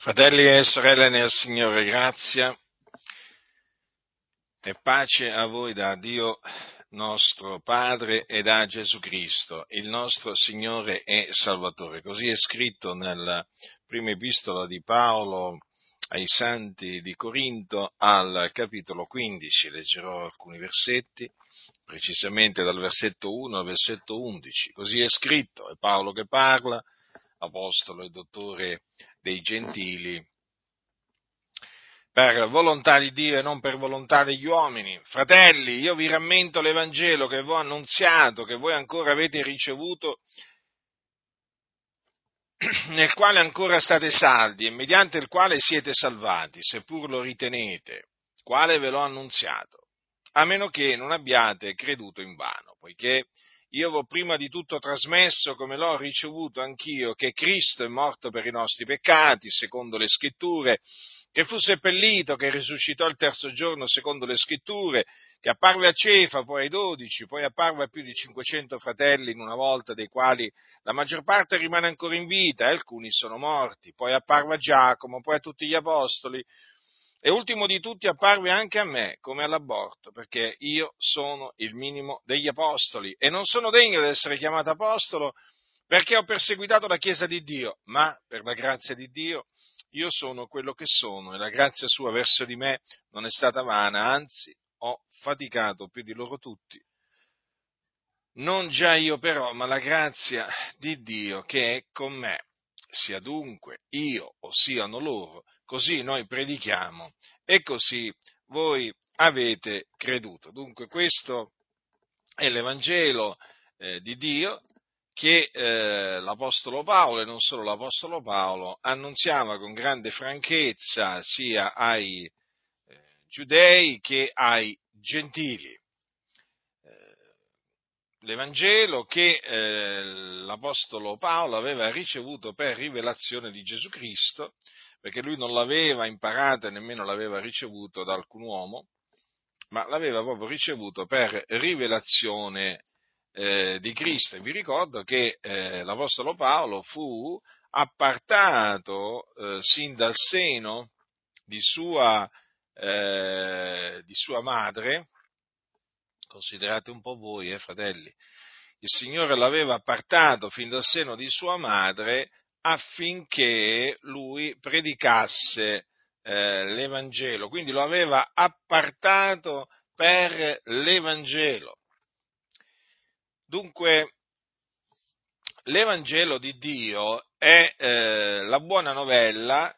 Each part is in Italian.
Fratelli e sorelle nel Signore, grazia e pace a voi da Dio nostro Padre e da Gesù Cristo, il nostro Signore e Salvatore. Così è scritto nella prima epistola di Paolo ai Santi di Corinto al capitolo 15. Leggerò alcuni versetti, precisamente dal versetto 1 al versetto 11. Così è scritto, è Paolo che parla, apostolo e dottore dei gentili per volontà di Dio e non per volontà degli uomini. Fratelli, io vi rammento l'Evangelo che vi ho annunziato, che voi ancora avete ricevuto, nel quale ancora state saldi e mediante il quale siete salvati, seppur lo ritenete, quale ve l'ho annunziato, a meno che non abbiate creduto in vano, poiché io ho prima di tutto trasmesso, come l'ho ricevuto anch'io, che Cristo è morto per i nostri peccati, secondo le scritture, che fu seppellito, che risuscitò il terzo giorno, secondo le scritture, che apparve a Cefa, poi ai dodici, poi apparve a più di cinquecento fratelli in una volta, dei quali la maggior parte rimane ancora in vita, e alcuni sono morti, poi apparve a Giacomo, poi a tutti gli apostoli, e ultimo di tutti apparve anche a me come all'aborto, perché io sono il minimo degli apostoli e non sono degno di essere chiamato apostolo perché ho perseguitato la Chiesa di Dio, ma per la grazia di Dio io sono quello che sono e la grazia sua verso di me non è stata vana, anzi ho faticato più di loro tutti. Non già io però, ma la grazia di Dio che è con me sia dunque io o siano loro, così noi predichiamo e così voi avete creduto. Dunque questo è l'Evangelo eh, di Dio che eh, l'Apostolo Paolo e non solo l'Apostolo Paolo annunziava con grande franchezza sia ai eh, giudei che ai gentili l'Evangelo che eh, l'Apostolo Paolo aveva ricevuto per rivelazione di Gesù Cristo, perché lui non l'aveva imparato e nemmeno l'aveva ricevuto da alcun uomo, ma l'aveva proprio ricevuto per rivelazione eh, di Cristo. E vi ricordo che eh, l'Apostolo Paolo fu appartato eh, sin dal seno di sua, eh, di sua madre, Considerate un po' voi, eh, fratelli. Il Signore l'aveva appartato fin dal seno di sua madre affinché lui predicasse eh, l'Evangelo, quindi lo aveva appartato per l'Evangelo. Dunque, l'Evangelo di Dio è eh, la buona novella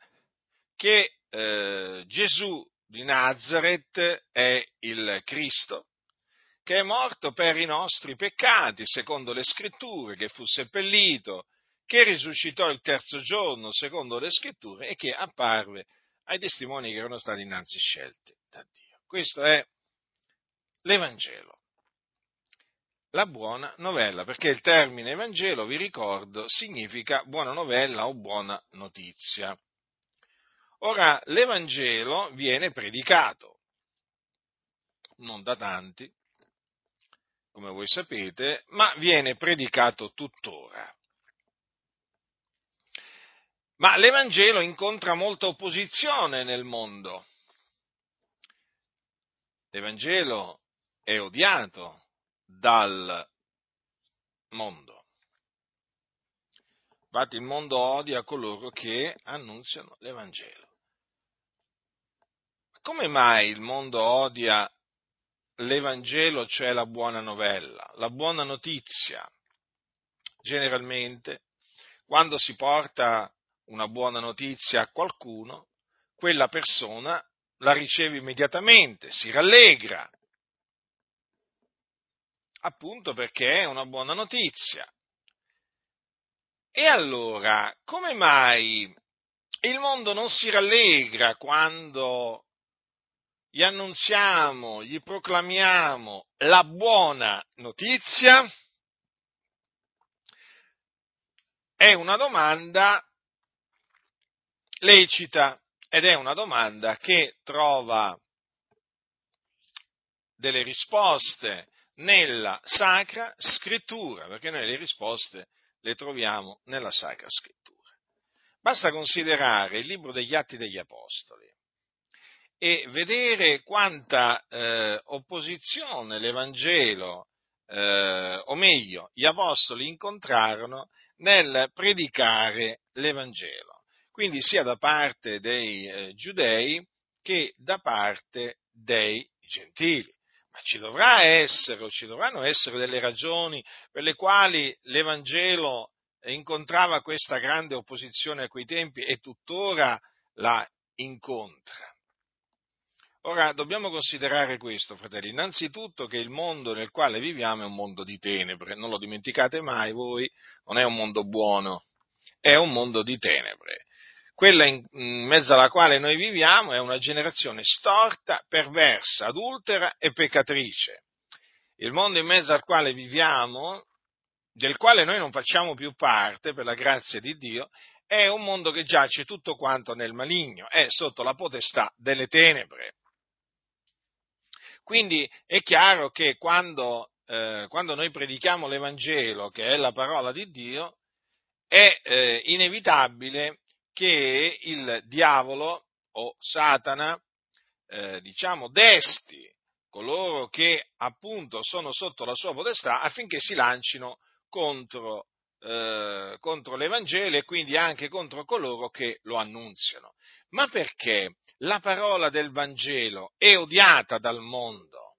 che eh, Gesù di Nazareth è il Cristo, che è morto per i nostri peccati, secondo le scritture, che fu seppellito, che risuscitò il terzo giorno, secondo le scritture, e che apparve ai testimoni che erano stati innanzi scelti da Dio. Questo è l'Evangelo. La buona novella, perché il termine Evangelo, vi ricordo, significa buona novella o buona notizia. Ora, l'Evangelo viene predicato, non da tanti, come voi sapete, ma viene predicato tuttora. Ma l'Evangelo incontra molta opposizione nel mondo. L'Evangelo è odiato dal mondo. Infatti il mondo odia coloro che annunziano l'Evangelo. Come mai il mondo odia l'Evangelo, cioè la buona novella, la buona notizia. Generalmente, quando si porta una buona notizia a qualcuno, quella persona la riceve immediatamente, si rallegra, appunto perché è una buona notizia. E allora, come mai il mondo non si rallegra quando gli annunziamo, gli proclamiamo la buona notizia? È una domanda lecita ed è una domanda che trova delle risposte nella Sacra Scrittura, perché noi le risposte le troviamo nella Sacra Scrittura. Basta considerare il libro degli Atti degli Apostoli e vedere quanta eh, opposizione l'Evangelo, eh, o meglio, gli Apostoli incontrarono nel predicare l'Evangelo, quindi sia da parte dei eh, giudei che da parte dei gentili. Ma ci dovrà essere, o ci dovranno essere delle ragioni per le quali l'Evangelo incontrava questa grande opposizione a quei tempi e tuttora la incontra. Ora dobbiamo considerare questo, fratelli, innanzitutto che il mondo nel quale viviamo è un mondo di tenebre, non lo dimenticate mai voi, non è un mondo buono, è un mondo di tenebre. Quella in, mezzo alla quale noi viviamo è una generazione storta, perversa, adultera e peccatrice. Il mondo in mezzo al quale viviamo, del quale noi non facciamo più parte, per la grazia di Dio, è un mondo che giace tutto quanto nel maligno, è sotto la potestà delle tenebre. Quindi è chiaro che quando, eh, quando noi predichiamo l'Evangelo, che è la parola di Dio, è eh, inevitabile che il diavolo o Satana, eh, diciamo, desti coloro che appunto sono sotto la sua potestà affinché si lancino contro, eh, contro l'Evangelo e quindi anche contro coloro che lo annunziano. Ma perché la parola del Vangelo è odiata dal mondo?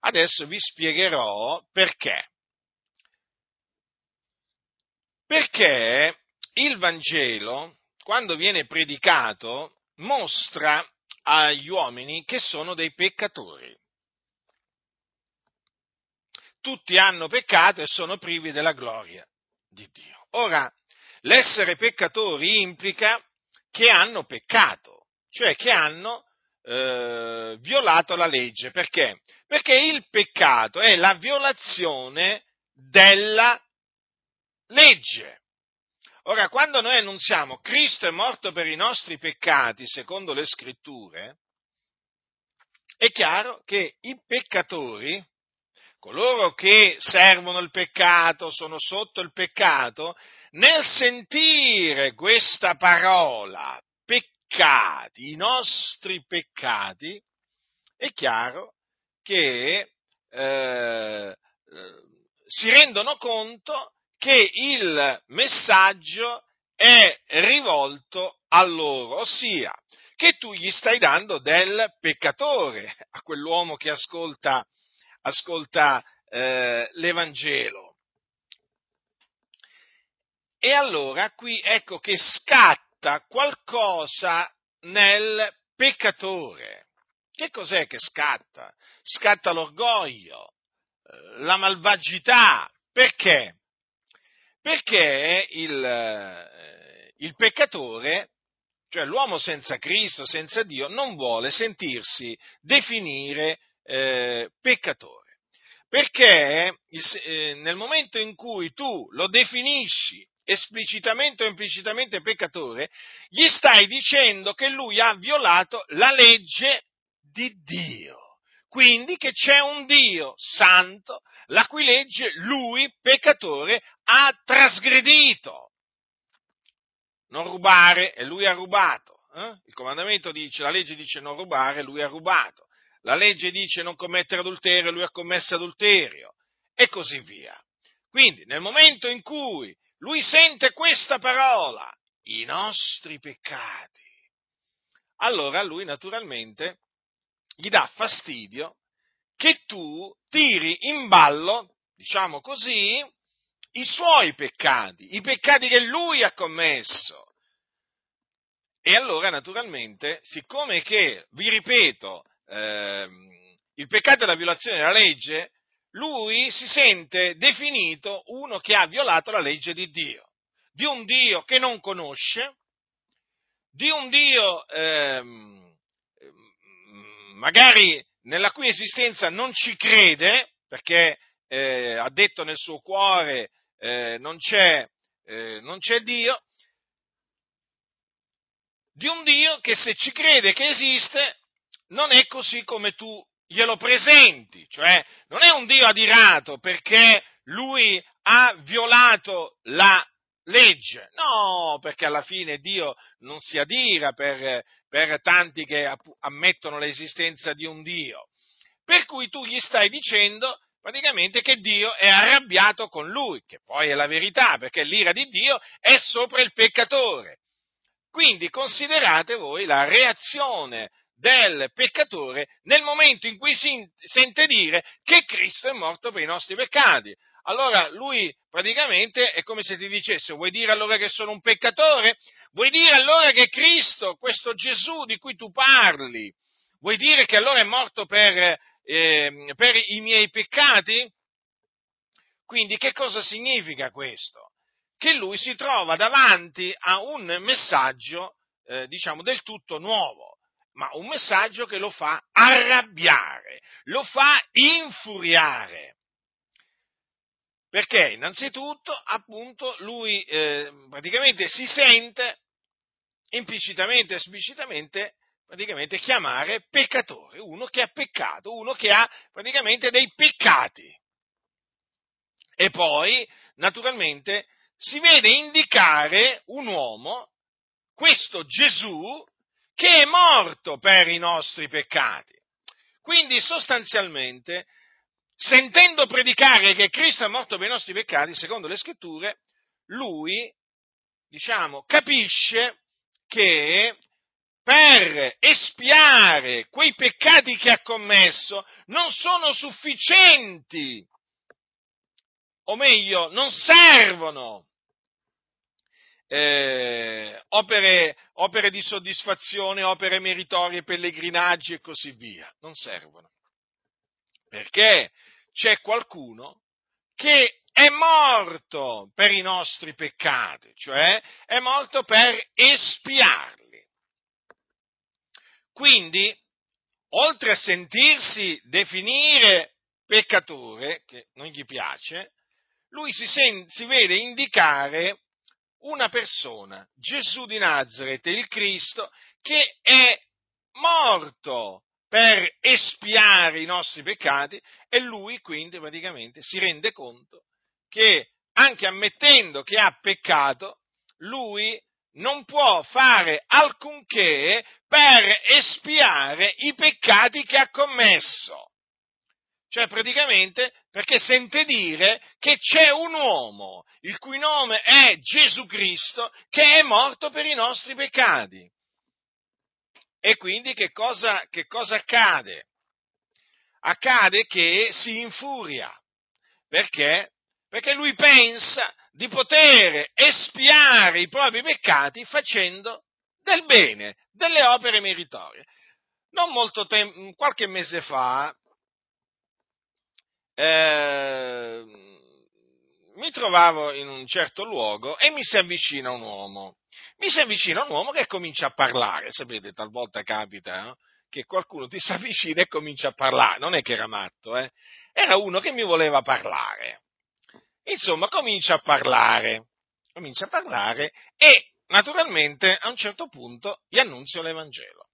Adesso vi spiegherò perché. Perché il Vangelo, quando viene predicato, mostra agli uomini che sono dei peccatori. Tutti hanno peccato e sono privi della gloria di Dio. Ora, l'essere peccatori implica che hanno peccato, cioè che hanno eh, violato la legge. Perché? Perché il peccato è la violazione della legge. Ora, quando noi annunziamo Cristo è morto per i nostri peccati, secondo le scritture, è chiaro che i peccatori, coloro che servono il peccato, sono sotto il peccato, nel sentire questa parola, peccati, i nostri peccati, è chiaro che eh, si rendono conto che il messaggio è rivolto a loro, ossia che tu gli stai dando del peccatore a quell'uomo che ascolta, ascolta eh, l'Evangelo. E allora qui ecco che scatta qualcosa nel peccatore. Che cos'è che scatta? Scatta l'orgoglio, eh, la malvagità. Perché? Perché il, eh, il peccatore, cioè l'uomo senza Cristo, senza Dio, non vuole sentirsi definire eh, peccatore. Perché il, eh, nel momento in cui tu lo definisci esplicitamente o implicitamente peccatore, gli stai dicendo che lui ha violato la legge di Dio. Quindi che c'è un Dio santo, la cui legge lui, peccatore, ha trasgredito. Non rubare e lui ha rubato. Eh? Il comandamento dice, la legge dice non rubare, lui ha rubato. La legge dice non commettere adulterio, lui ha commesso adulterio. E così via. Quindi nel momento in cui lui sente questa parola, i nostri peccati, allora lui naturalmente gli dà fastidio che tu tiri in ballo, diciamo così, i suoi peccati, i peccati che lui ha commesso. E allora, naturalmente, siccome che, vi ripeto, ehm, il peccato è la violazione della legge, lui si sente definito uno che ha violato la legge di Dio, di un Dio che non conosce, di un Dio ehm, magari nella cui esistenza non ci crede, perché eh, ha detto nel suo cuore eh, non, c'è, eh, non c'è Dio, di un Dio che se ci crede che esiste non è così come tu glielo presenti, cioè non è un Dio adirato perché lui ha violato la legge. No, perché alla fine Dio non si adira per, per tanti che ammettono l'esistenza di un Dio. Per cui tu gli stai dicendo praticamente che Dio è arrabbiato con lui, che poi è la verità, perché l'ira di Dio è sopra il peccatore. Quindi considerate voi la reazione del peccatore nel momento in cui si sente dire che Cristo è morto per i nostri peccati. Allora lui praticamente è come se ti dicesse, vuoi dire allora che sono un peccatore? Vuoi dire allora che Cristo, questo Gesù di cui tu parli, vuoi dire che allora è morto per, eh, per i miei peccati? Quindi che cosa significa questo? Che lui si trova davanti a un messaggio, eh, diciamo, del tutto nuovo, ma un messaggio che lo fa arrabbiare, lo fa infuriare. Perché innanzitutto, appunto, lui eh, praticamente si sente implicitamente, esplicitamente, praticamente chiamare peccatore, uno che ha peccato, uno che ha praticamente dei peccati. E poi, naturalmente, si vede indicare un uomo, questo Gesù, che è morto per i nostri peccati. Quindi sostanzialmente sentendo predicare che Cristo è morto per i nostri peccati, secondo le scritture, lui, diciamo, capisce che per espiare quei peccati che ha commesso non sono sufficienti, o meglio, non servono eh, opere, opere di soddisfazione, opere meritorie, pellegrinaggi e così via, non servono. Perché c'è qualcuno che è morto per i nostri peccati, cioè è morto per espiarli. Quindi, oltre a sentirsi definire peccatore, che non gli piace, lui si, sen- si vede indicare una persona, Gesù di Nazareth, il Cristo, che è morto per espiare i nostri peccati e lui quindi praticamente si rende conto che anche ammettendo che ha peccato, lui non può fare alcunché per espiare i peccati che ha commesso. Cioè praticamente perché sente dire che c'è un uomo il cui nome è Gesù Cristo che è morto per i nostri peccati. E quindi che cosa, che cosa accade? Accade che si infuria. Perché? Perché lui pensa di poter espiare i propri peccati facendo del bene, delle opere meritorie. Non molto tempo, qualche mese fa, eh, mi trovavo in un certo luogo e mi si avvicina un uomo mi si avvicina un uomo che comincia a parlare, sapete, talvolta capita no? che qualcuno ti si avvicina e comincia a parlare, non è che era matto, eh? era uno che mi voleva parlare. Insomma, comincia a parlare, comincia a parlare e naturalmente a un certo punto gli annunzio l'Evangelo.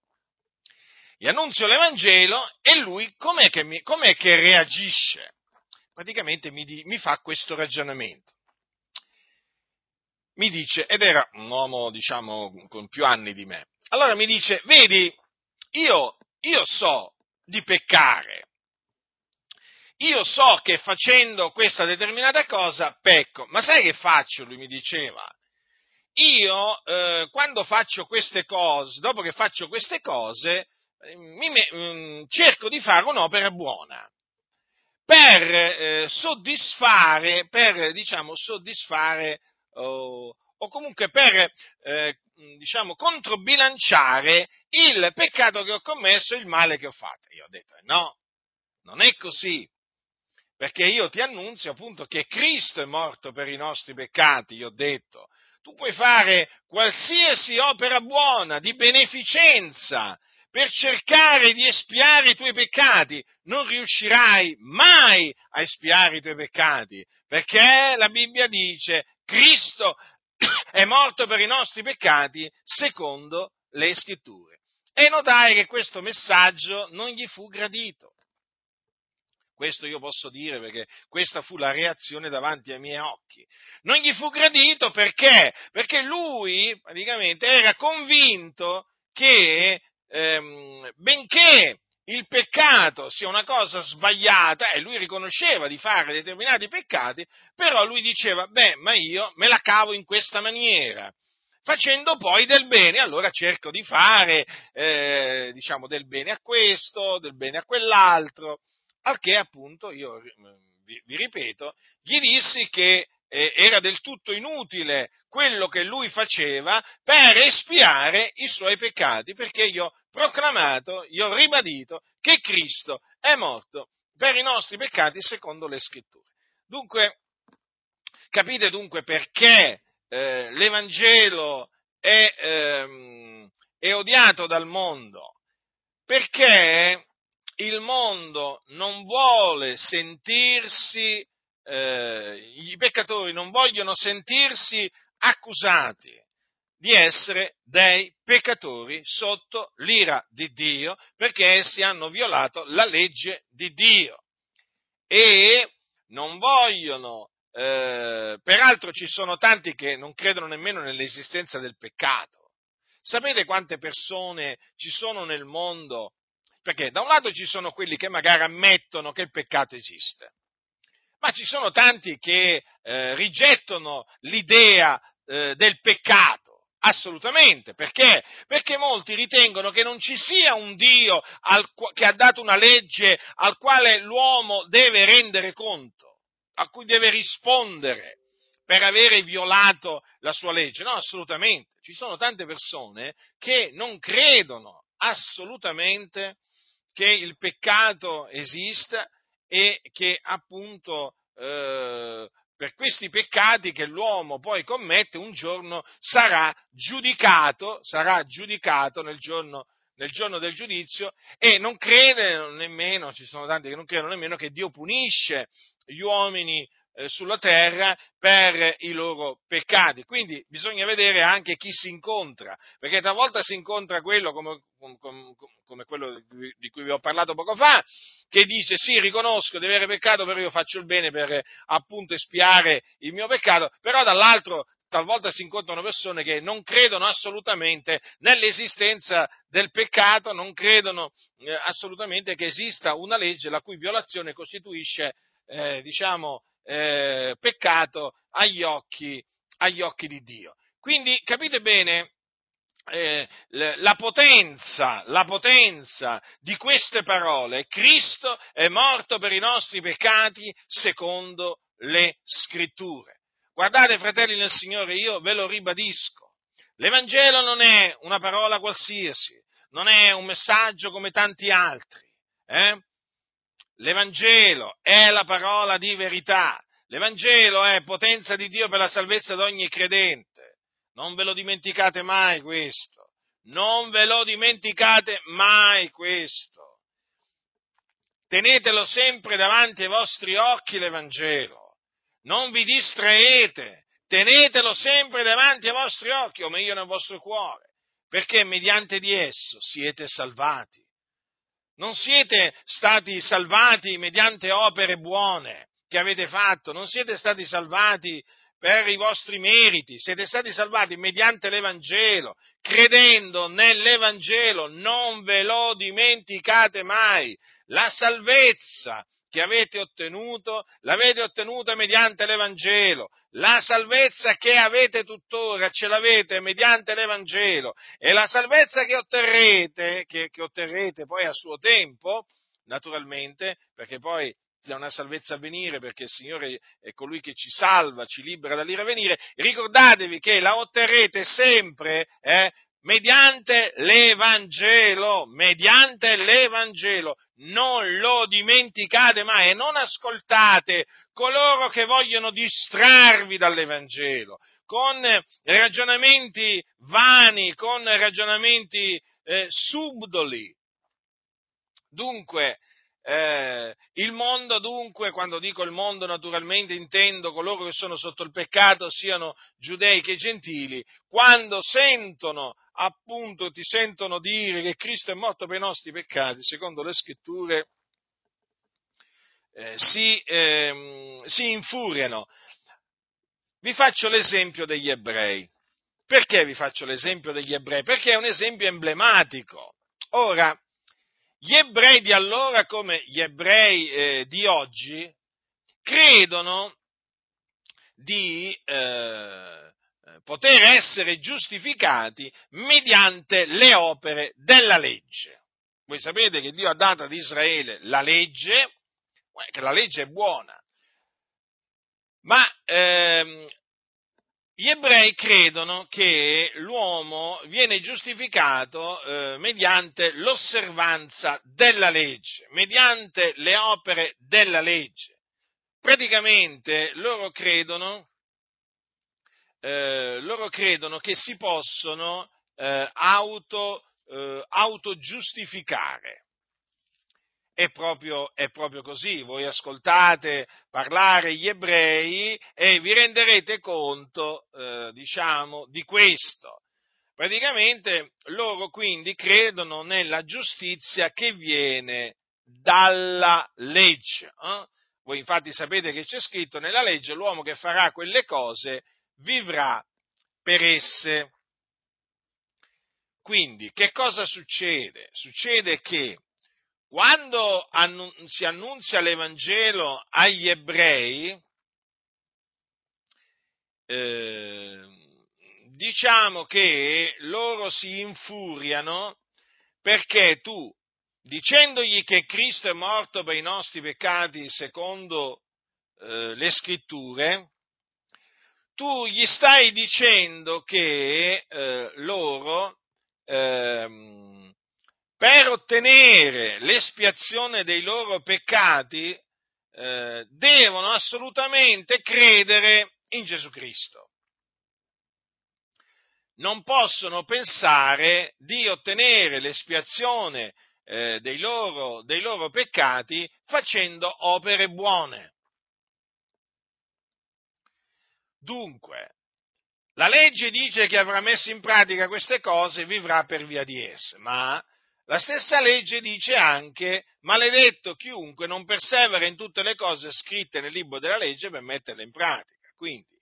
Gli annunzio l'Evangelo e lui com'è che, mi, com'è che reagisce? Praticamente mi, di, mi fa questo ragionamento mi dice, ed era un uomo, diciamo, con più anni di me, allora mi dice, vedi, io, io so di peccare, io so che facendo questa determinata cosa pecco, ma sai che faccio? Lui mi diceva, io eh, quando faccio queste cose, dopo che faccio queste cose, mi, mh, mm, cerco di fare un'opera buona. Per eh, soddisfare, per diciamo, soddisfare o, o comunque per, eh, diciamo, controbilanciare il peccato che ho commesso e il male che ho fatto. Io ho detto no, non è così, perché io ti annunzio appunto che Cristo è morto per i nostri peccati, io ho detto. Tu puoi fare qualsiasi opera buona, di beneficenza, per cercare di espiare i tuoi peccati, non riuscirai mai a espiare i tuoi peccati, perché la Bibbia dice Cristo è morto per i nostri peccati secondo le scritture. E notai che questo messaggio non gli fu gradito. Questo io posso dire perché questa fu la reazione davanti ai miei occhi. Non gli fu gradito perché? Perché lui praticamente era convinto che ehm, benché il peccato sia una cosa sbagliata e lui riconosceva di fare determinati peccati, però lui diceva, beh, ma io me la cavo in questa maniera, facendo poi del bene, allora cerco di fare, eh, diciamo, del bene a questo, del bene a quell'altro, al che appunto io vi, vi ripeto, gli dissi che eh, era del tutto inutile quello che lui faceva per espiare i suoi peccati, perché io ho proclamato, io ho ribadito che Cristo è morto per i nostri peccati secondo le scritture. Dunque, capite dunque perché eh, l'Evangelo è, ehm, è odiato dal mondo? Perché il mondo non vuole sentirsi eh, i peccatori non vogliono sentirsi accusati di essere dei peccatori sotto l'ira di Dio perché essi hanno violato la legge di Dio e non vogliono, eh, peraltro ci sono tanti che non credono nemmeno nell'esistenza del peccato. Sapete quante persone ci sono nel mondo? Perché da un lato ci sono quelli che magari ammettono che il peccato esiste, ma ci sono tanti che eh, rigettano l'idea eh, del peccato. Assolutamente, perché? Perché molti ritengono che non ci sia un Dio al, che ha dato una legge al quale l'uomo deve rendere conto, a cui deve rispondere per avere violato la sua legge. No, assolutamente. Ci sono tante persone che non credono assolutamente che il peccato esista e che appunto eh, per questi peccati che l'uomo poi commette un giorno sarà giudicato, sarà giudicato nel giorno, nel giorno del giudizio e non crede nemmeno, ci sono tanti che non credono nemmeno che Dio punisce gli uomini eh, sulla terra per i loro peccati. Quindi bisogna vedere anche chi si incontra, perché talvolta si incontra quello come, come, come quello di cui vi ho parlato poco fa, che dice sì, riconosco di avere peccato, però io faccio il bene per appunto espiare il mio peccato, però dall'altro talvolta si incontrano persone che non credono assolutamente nell'esistenza del peccato, non credono eh, assolutamente che esista una legge la cui violazione costituisce, eh, diciamo, eh, peccato agli occhi, agli occhi di Dio. Quindi capite bene eh, la, potenza, la potenza di queste parole, Cristo è morto per i nostri peccati secondo le scritture. Guardate, fratelli nel Signore, io ve lo ribadisco. L'Evangelo non è una parola qualsiasi, non è un messaggio come tanti altri. Eh? L'Evangelo è la parola di verità. L'Evangelo è potenza di Dio per la salvezza di ogni credente. Non ve lo dimenticate mai questo. Non ve lo dimenticate mai questo. Tenetelo sempre davanti ai vostri occhi l'Evangelo. Non vi distraete. Tenetelo sempre davanti ai vostri occhi, o meglio nel vostro cuore, perché mediante di esso siete salvati. Non siete stati salvati mediante opere buone che avete fatto, non siete stati salvati per i vostri meriti, siete stati salvati mediante l'Evangelo, credendo nell'Evangelo, non ve lo dimenticate mai. La salvezza che avete ottenuto, l'avete ottenuta mediante l'Evangelo. La salvezza che avete tuttora ce l'avete mediante l'Evangelo e la salvezza che otterrete, che, che otterrete poi a suo tempo, naturalmente, perché poi è una salvezza a venire perché il Signore è colui che ci salva, ci libera dall'ira a venire, ricordatevi che la otterrete sempre eh, mediante l'Evangelo, mediante l'Evangelo. Non lo dimenticate mai e non ascoltate coloro che vogliono distrarvi dall'Evangelo con ragionamenti vani, con ragionamenti eh, subdoli. Dunque, eh, il mondo dunque, quando dico il mondo naturalmente intendo coloro che sono sotto il peccato, siano giudei che gentili, quando sentono appunto ti sentono dire che Cristo è morto per i nostri peccati, secondo le scritture, eh, si, ehm, si infuriano. Vi faccio l'esempio degli ebrei. Perché vi faccio l'esempio degli ebrei? Perché è un esempio emblematico. Ora, gli ebrei di allora come gli ebrei eh, di oggi credono di eh, poter essere giustificati mediante le opere della legge. Voi sapete che Dio ha dato ad Israele la legge, che la legge è buona, ma ehm, gli ebrei credono che l'uomo viene giustificato eh, mediante l'osservanza della legge, mediante le opere della legge. Praticamente loro credono, eh, loro credono che si possono eh, auto, eh, autogiustificare è proprio, è proprio, così. Voi ascoltate parlare gli ebrei e vi renderete conto, eh, diciamo, di questo. Praticamente loro quindi credono nella giustizia che viene dalla legge. Eh? Voi infatti sapete che c'è scritto nella legge l'uomo che farà quelle cose vivrà per esse. Quindi che cosa succede? Succede che quando si annunzia l'Evangelo agli ebrei, eh, diciamo che loro si infuriano perché tu, dicendogli che Cristo è morto per i nostri peccati secondo eh, le scritture, tu gli stai dicendo che eh, loro eh, per ottenere l'espiazione dei loro peccati eh, devono assolutamente credere in Gesù Cristo. Non possono pensare di ottenere l'espiazione eh, dei, loro, dei loro peccati facendo opere buone. Dunque, la legge dice che avrà messo in pratica queste cose e vivrà per via di esse, ma la stessa legge dice anche, maledetto chiunque non persevera in tutte le cose scritte nel libro della legge per metterle in pratica. Quindi,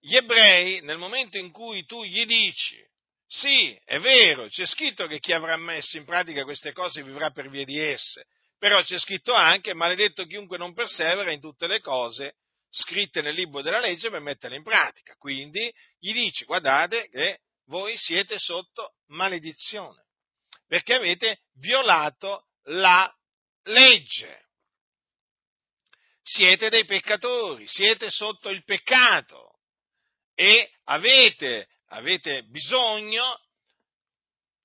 gli ebrei, nel momento in cui tu gli dici, sì, è vero, c'è scritto che chi avrà messo in pratica queste cose vivrà per via di esse, però c'è scritto anche, maledetto chiunque non persevera in tutte le cose scritte nel libro della legge per metterle in pratica. Quindi gli dici, guardate che voi siete sotto maledizione, perché avete violato la legge. Siete dei peccatori, siete sotto il peccato e avete, avete bisogno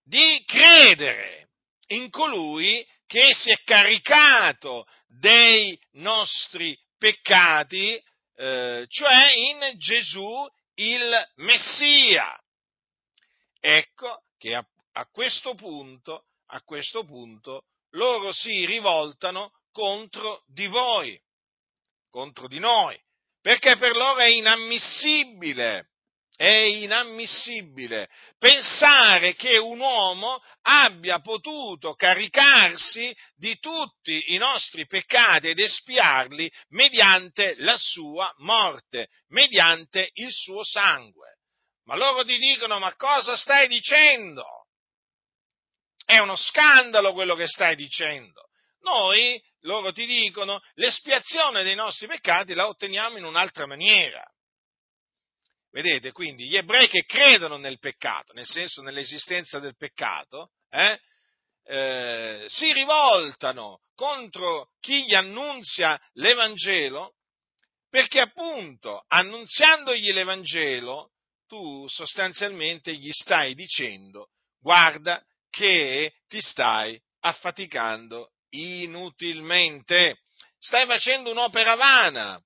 di credere in colui che si è caricato dei nostri peccati, eh, cioè in Gesù il Messia. Ecco che a, a, questo punto, a questo punto, loro si rivoltano contro di voi, contro di noi, perché per loro è inammissibile, è inammissibile pensare che un uomo abbia potuto caricarsi di tutti i nostri peccati ed espiarli mediante la sua morte, mediante il suo sangue. Ma loro ti dicono, ma cosa stai dicendo? È uno scandalo quello che stai dicendo. Noi, loro ti dicono, l'espiazione dei nostri peccati la otteniamo in un'altra maniera. Vedete, quindi gli ebrei che credono nel peccato, nel senso nell'esistenza del peccato, eh, eh, si rivoltano contro chi gli annunzia l'Evangelo, perché appunto annunziandogli l'Evangelo tu sostanzialmente gli stai dicendo guarda che ti stai affaticando inutilmente, stai facendo un'opera vana,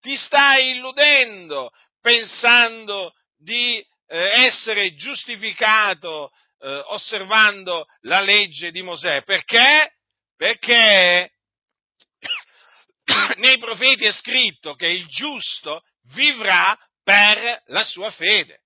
ti stai illudendo pensando di eh, essere giustificato eh, osservando la legge di Mosè. Perché? Perché nei profeti è scritto che il giusto vivrà per la sua fede.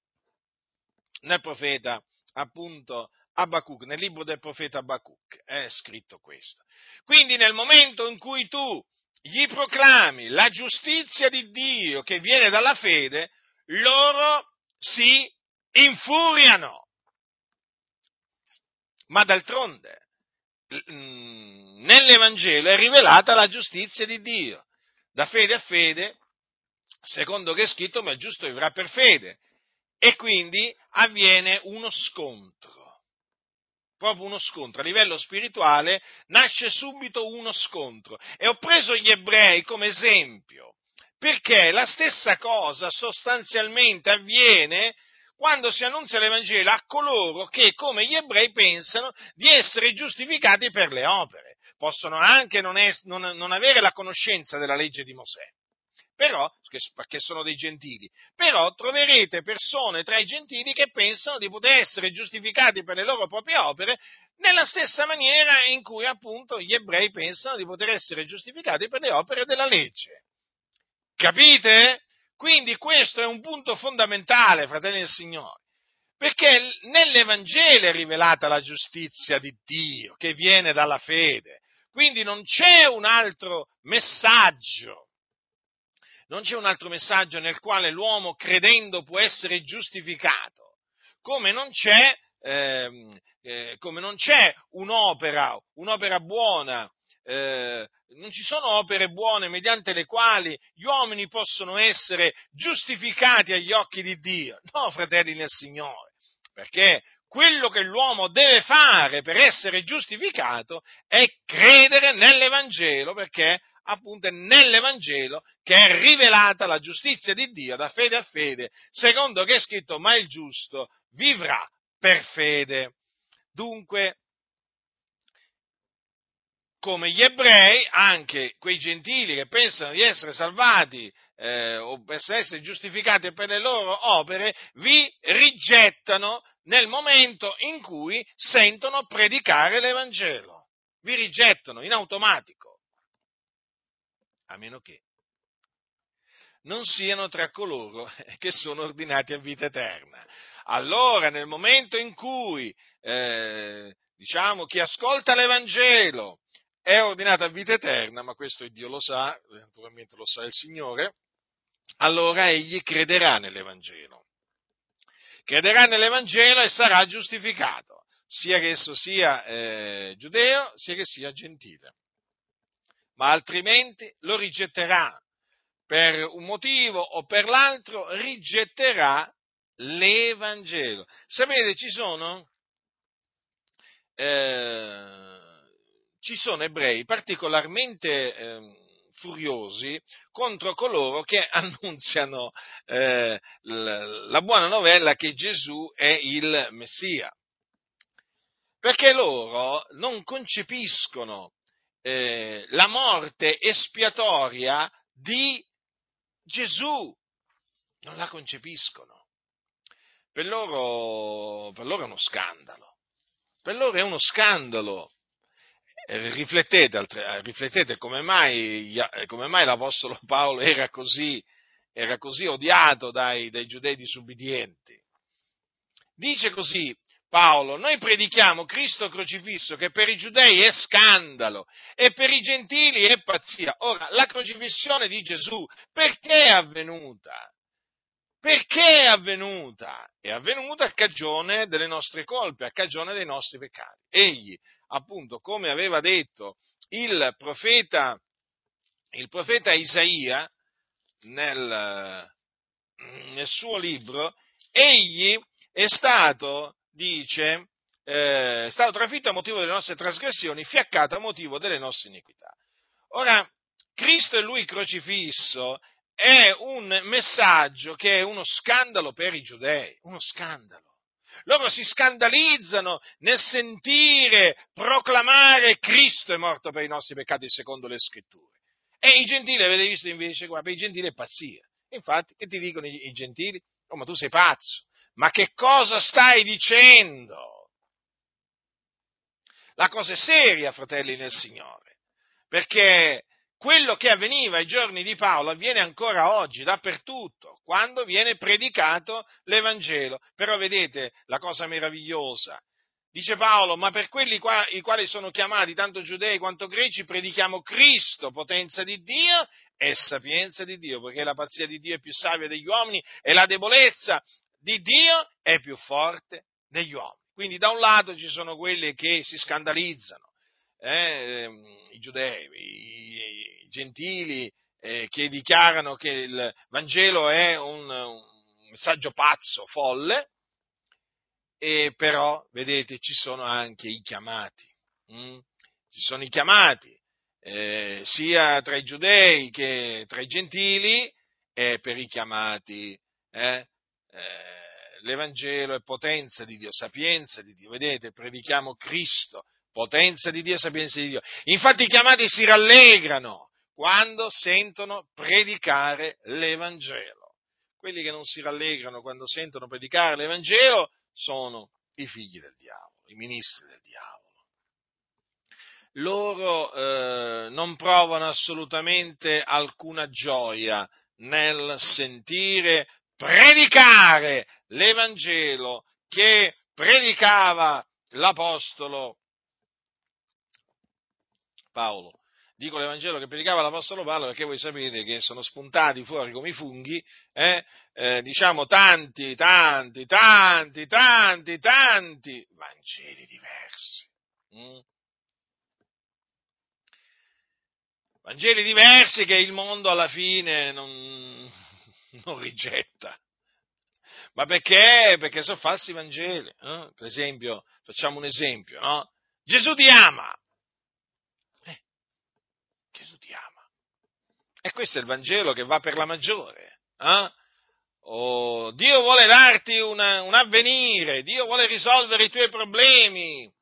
Nel profeta, appunto, Abacuc, nel libro del profeta Abacuc, è scritto questo. Quindi nel momento in cui tu gli proclami la giustizia di Dio che viene dalla fede, loro si infuriano. Ma d'altronde, mm, nell'Evangelo è rivelata la giustizia di Dio. Da fede a fede, secondo che è scritto, ma il giusto vivrà per fede. E quindi avviene uno scontro proprio uno scontro, a livello spirituale nasce subito uno scontro. E ho preso gli ebrei come esempio, perché la stessa cosa sostanzialmente avviene quando si annunzia l'Evangelo a coloro che, come gli ebrei, pensano di essere giustificati per le opere. Possono anche non, es- non, non avere la conoscenza della legge di Mosè, però, perché sono dei gentili, però troverete persone tra i gentili che pensano di poter essere giustificati per le loro proprie opere nella stessa maniera in cui appunto gli ebrei pensano di poter essere giustificati per le opere della legge. Capite? Quindi questo è un punto fondamentale, fratelli del Signore, perché nell'Evangelo è rivelata la giustizia di Dio che viene dalla fede, quindi non c'è un altro messaggio non c'è un altro messaggio nel quale l'uomo credendo può essere giustificato, come non c'è, eh, eh, come non c'è un'opera, un'opera buona, eh, non ci sono opere buone mediante le quali gli uomini possono essere giustificati agli occhi di Dio. No, fratelli nel Signore, perché quello che l'uomo deve fare per essere giustificato è credere nell'Evangelo, perché appunto nell'Evangelo che è rivelata la giustizia di Dio da fede a fede, secondo che è scritto, ma il giusto vivrà per fede. Dunque, come gli ebrei, anche quei gentili che pensano di essere salvati eh, o per essere giustificati per le loro opere, vi rigettano nel momento in cui sentono predicare l'Evangelo. Vi rigettano in automatico a meno che non siano tra coloro che sono ordinati a vita eterna. Allora, nel momento in cui, eh, diciamo, chi ascolta l'Evangelo è ordinato a vita eterna, ma questo Dio lo sa, naturalmente lo sa il Signore, allora egli crederà nell'Evangelo. Crederà nell'Evangelo e sarà giustificato, sia che esso sia eh, giudeo, sia che sia gentile ma altrimenti lo rigetterà per un motivo o per l'altro, rigetterà l'Evangelo. Sapete, ci sono, eh, ci sono ebrei particolarmente eh, furiosi contro coloro che annunziano eh, la buona novella che Gesù è il Messia. Perché loro non concepiscono eh, la morte espiatoria di Gesù. Non la concepiscono. Per loro, per loro è uno scandalo. Per loro è uno scandalo. Eh, riflettete, eh, riflettete come, mai, come mai, l'Apostolo Paolo era così, era così odiato dai, dai giudei disubbidienti. Dice così, Paolo, noi predichiamo Cristo crocifisso che per i giudei è scandalo e per i gentili è pazzia. Ora, la crocifissione di Gesù perché è avvenuta? Perché è avvenuta? È avvenuta a cagione delle nostre colpe, a cagione dei nostri peccati. Egli, appunto, come aveva detto il profeta, il profeta Isaia nel, nel suo libro, egli è stato dice, eh, è stato trafitto a motivo delle nostre trasgressioni, fiaccato a motivo delle nostre iniquità. Ora, Cristo e Lui crocifisso è un messaggio che è uno scandalo per i giudei, uno scandalo. Loro si scandalizzano nel sentire proclamare Cristo è morto per i nostri peccati secondo le scritture. E i gentili, avete visto invece, guarda, per i gentili è pazzia. Infatti, che ti dicono i gentili? Oh, ma tu sei pazzo. Ma che cosa stai dicendo? La cosa è seria, fratelli nel Signore, perché quello che avveniva ai giorni di Paolo avviene ancora oggi, dappertutto, quando viene predicato l'Evangelo. Però vedete la cosa meravigliosa, Dice Paolo, ma per quelli qua, i quali sono chiamati, tanto giudei quanto greci, predichiamo Cristo, potenza di Dio e sapienza di Dio, perché la pazzia di Dio è più savia degli uomini e la debolezza di Dio è più forte degli uomini. Quindi da un lato ci sono quelli che si scandalizzano, eh, ehm, i giudei, i, i gentili, eh, che dichiarano che il Vangelo è un, un messaggio pazzo, folle, e però, vedete, ci sono anche i chiamati. Mm? Ci sono i chiamati, eh, sia tra i giudei che tra i gentili, e per i chiamati. Eh, eh, L'Evangelo è potenza di Dio, sapienza di Dio. Vedete, predichiamo Cristo, potenza di Dio, sapienza di Dio. Infatti i chiamati si rallegrano quando sentono predicare l'Evangelo. Quelli che non si rallegrano quando sentono predicare l'Evangelo sono i figli del diavolo, i ministri del diavolo. Loro eh, non provano assolutamente alcuna gioia nel sentire predicare l'Evangelo che predicava l'Apostolo Paolo dico l'Evangelo che predicava l'Apostolo Paolo perché voi sapete che sono spuntati fuori come i funghi, eh, eh, diciamo tanti, tanti, tanti, tanti, tanti Vangeli diversi. Mm? Vangeli diversi che il mondo alla fine non, non rigetta. Ma perché? Perché sono falsi Vangeli. Eh? Per esempio, facciamo un esempio, no? Gesù ti ama, Gesù ti ama. E questo è il Vangelo che va per la maggiore. Eh? Oh, Dio vuole darti una, un avvenire, Dio vuole risolvere i tuoi problemi.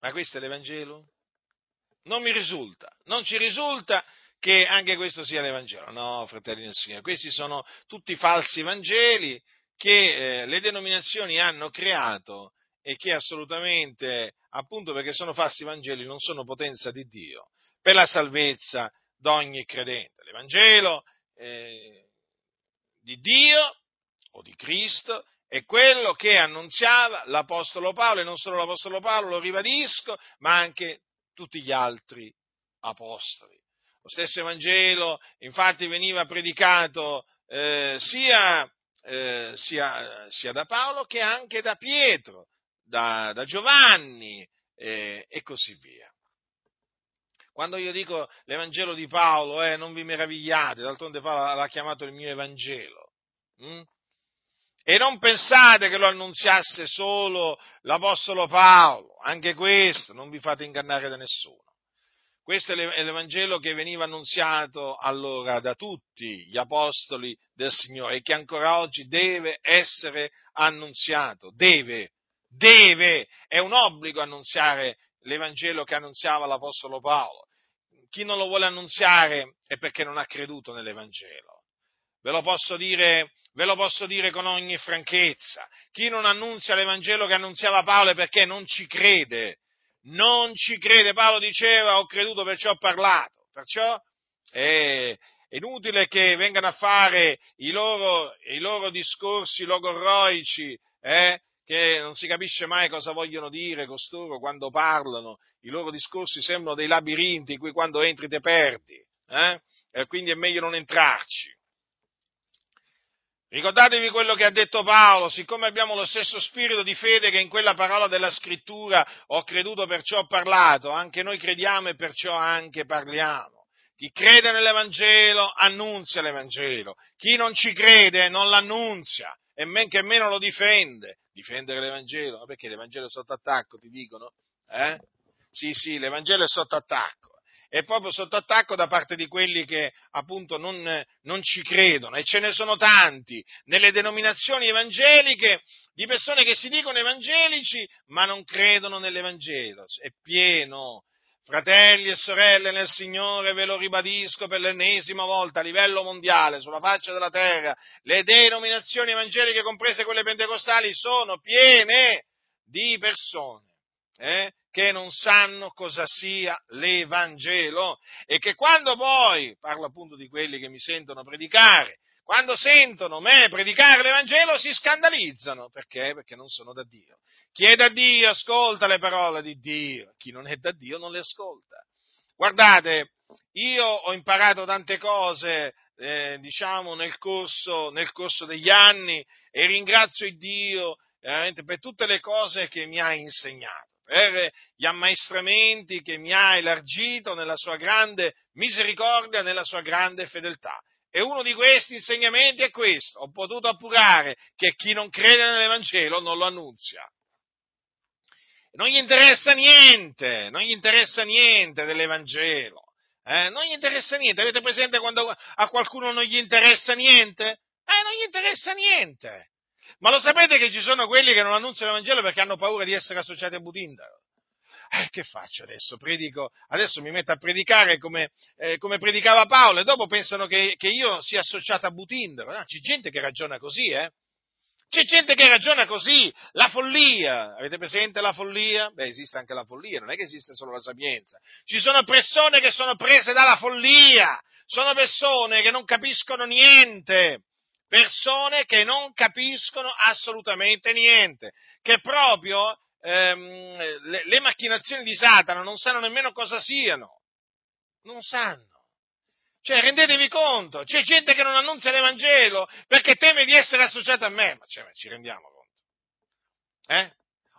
Ma questo è l'Evangelo? Non mi risulta, non ci risulta che anche questo sia l'Evangelo. No, fratelli del Signore, questi sono tutti falsi Vangeli che eh, le denominazioni hanno creato e che assolutamente, appunto perché sono falsi Vangeli, non sono potenza di Dio per la salvezza d'ogni credente. L'Evangelo eh, di Dio o di Cristo è quello che annunziava l'Apostolo Paolo e non solo l'Apostolo Paolo, lo ribadisco, ma anche tutti gli altri apostoli. Lo stesso Evangelo infatti veniva predicato eh, sia, eh, sia, sia da Paolo che anche da Pietro da, da Giovanni eh, e così via. Quando io dico l'Evangelo di Paolo, eh, non vi meravigliate, d'altronde Paolo l'ha chiamato il mio Evangelo. Hm? E non pensate che lo annunziasse solo l'Apostolo Paolo, anche questo, non vi fate ingannare da nessuno. Questo è l'Evangelo che veniva annunziato allora da tutti gli apostoli del Signore e che ancora oggi deve essere annunziato, deve, deve, è un obbligo annunziare l'Evangelo che annunziava l'Apostolo Paolo. Chi non lo vuole annunziare è perché non ha creduto nell'Evangelo. Ve lo posso dire, ve lo posso dire con ogni franchezza. Chi non annunzia l'Evangelo che annunziava Paolo è perché non ci crede. Non ci crede. Paolo diceva ho creduto perciò ho parlato. Perciò è inutile che vengano a fare i loro, i loro discorsi logorroici, eh, che non si capisce mai cosa vogliono dire costoro quando parlano, i loro discorsi sembrano dei labirinti in cui quando entri te perdi, eh? e quindi è meglio non entrarci. Ricordatevi quello che ha detto Paolo, siccome abbiamo lo stesso spirito di fede che in quella parola della scrittura ho creduto perciò ho parlato, anche noi crediamo e perciò anche parliamo. Chi crede nell'Evangelo annunzia l'Evangelo, chi non ci crede non l'annunzia e men che meno lo difende difendere l'Evangelo? Ma perché l'Evangelo è sotto attacco, ti dicono? Eh? Sì, sì, l'Evangelo è sotto attacco. È proprio sotto attacco da parte di quelli che appunto non, non ci credono. E ce ne sono tanti nelle denominazioni evangeliche di persone che si dicono evangelici ma non credono nell'Evangelo. È pieno, Fratelli e sorelle nel Signore, ve lo ribadisco per l'ennesima volta a livello mondiale, sulla faccia della terra, le denominazioni evangeliche, comprese quelle pentecostali, sono piene di persone eh, che non sanno cosa sia l'Evangelo e che quando poi, parlo appunto di quelli che mi sentono predicare, quando sentono me predicare l'Evangelo si scandalizzano. Perché? Perché non sono da Dio. Chi è da Dio ascolta le parole di Dio, chi non è da Dio non le ascolta. Guardate, io ho imparato tante cose, eh, diciamo, nel corso, nel corso, degli anni e ringrazio Dio veramente per tutte le cose che mi ha insegnato, per gli ammaestramenti che mi ha elargito nella sua grande misericordia, nella sua grande fedeltà. E uno di questi insegnamenti è questo, ho potuto appurare che chi non crede nell'Evangelo non lo annunzia non gli interessa niente, non gli interessa niente dell'Evangelo, eh? non gli interessa niente. Avete presente quando a qualcuno non gli interessa niente? Eh, non gli interessa niente. Ma lo sapete che ci sono quelli che non annunziano l'Evangelo perché hanno paura di essere associati a Budindaro? Eh, che faccio adesso? Predico, adesso mi metto a predicare come, eh, come predicava Paolo e dopo pensano che, che, io sia associato a Butindaro. No, c'è gente che ragiona così, eh? C'è gente che ragiona così, la follia. Avete presente la follia? Beh, esiste anche la follia, non è che esiste solo la sapienza. Ci sono persone che sono prese dalla follia, sono persone che non capiscono niente, persone che non capiscono assolutamente niente, che proprio ehm, le, le macchinazioni di Satana non sanno nemmeno cosa siano, non sanno. Cioè, rendetevi conto, c'è gente che non annunzia l'Evangelo perché teme di essere associata a me, ma, cioè, ma ci rendiamo conto? Eh?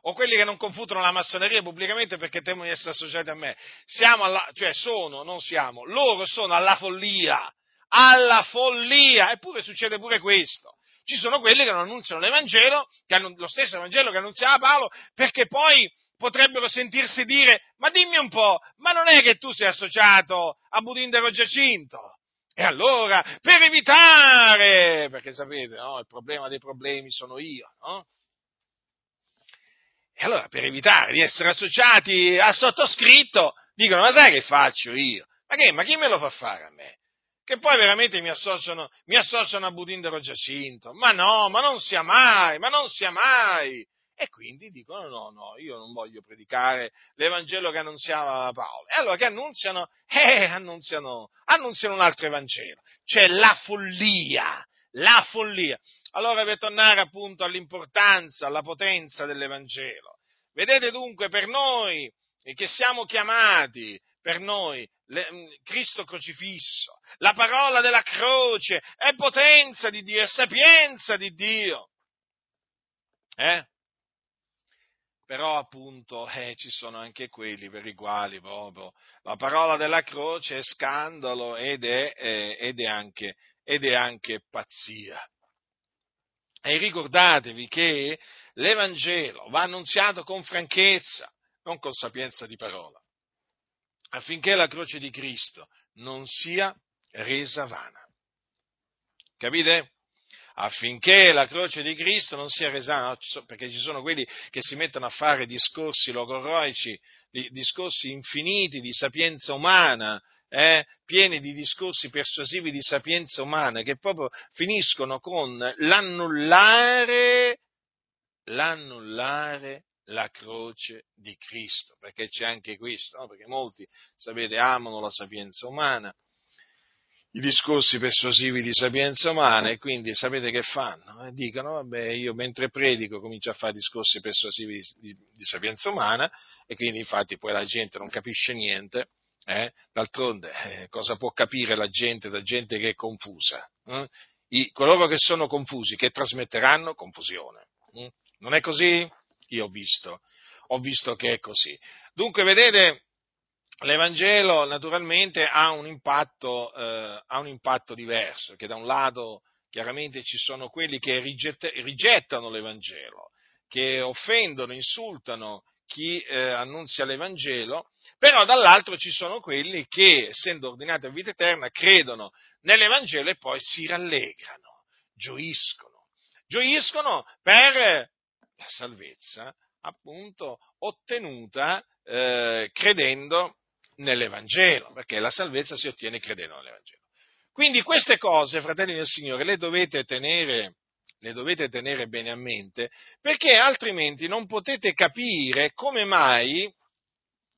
O quelli che non confutano la massoneria pubblicamente perché temono di essere associati a me. Siamo alla, cioè sono, non siamo, loro sono alla follia, alla follia, eppure succede pure questo. Ci sono quelli che non annunziano l'Evangelo, che hanno lo stesso Evangelo che annunziava Paolo, perché poi potrebbero sentirsi dire, ma dimmi un po', ma non è che tu sei associato a Budindero Giacinto? E allora, per evitare, perché sapete, no, il problema dei problemi sono io, no? E allora, per evitare di essere associati a sottoscritto, dicono, ma sai che faccio io? Ma che, ma chi me lo fa fare a me? Che poi veramente mi associano, mi associano a Budindero Giacinto. Ma no, ma non sia mai, ma non sia mai. E quindi dicono: no, no, io non voglio predicare l'Evangelo che annunziava Paolo. E allora che annunziano? Eh, annunziano, annunziano un altro Evangelo. C'è la follia, la follia. Allora per tornare appunto all'importanza, alla potenza dell'Evangelo. Vedete dunque per noi che siamo chiamati, per noi, le, mm, Cristo crocifisso, la parola della croce è potenza di Dio, è sapienza di Dio. Eh? però appunto eh, ci sono anche quelli per i quali proprio la parola della croce è scandalo ed è, eh, ed è, anche, ed è anche pazzia. E ricordatevi che l'Evangelo va annunziato con franchezza, non con sapienza di parola, affinché la croce di Cristo non sia resa vana. Capite? affinché la croce di Cristo non sia resa, perché ci sono quelli che si mettono a fare discorsi logorroici, discorsi infiniti di sapienza umana, eh, pieni di discorsi persuasivi di sapienza umana, che proprio finiscono con l'annullare, l'annullare la croce di Cristo, perché c'è anche questo, no? perché molti, sapete, amano la sapienza umana, i discorsi persuasivi di sapienza umana e quindi sapete che fanno? Eh, dicono, vabbè, io mentre predico comincio a fare discorsi persuasivi di, di, di sapienza umana e quindi infatti poi la gente non capisce niente, eh? d'altronde eh, cosa può capire la gente da gente che è confusa? Eh? I, coloro che sono confusi, che trasmetteranno confusione. Hm? Non è così? Io ho visto, ho visto che è così. Dunque, vedete, l'Evangelo naturalmente ha un, impatto, eh, ha un impatto diverso, che da un lato chiaramente ci sono quelli che rigett- rigettano l'Evangelo, che offendono, insultano chi eh, annunzia l'Evangelo, però dall'altro ci sono quelli che, essendo ordinati a vita eterna, credono nell'Evangelo e poi si rallegrano, gioiscono, gioiscono per la salvezza appunto ottenuta eh, credendo nell'Evangelo, perché la salvezza si ottiene credendo nell'Evangelo. Quindi queste cose, fratelli del Signore, le dovete tenere, le dovete tenere bene a mente, perché altrimenti non potete capire come mai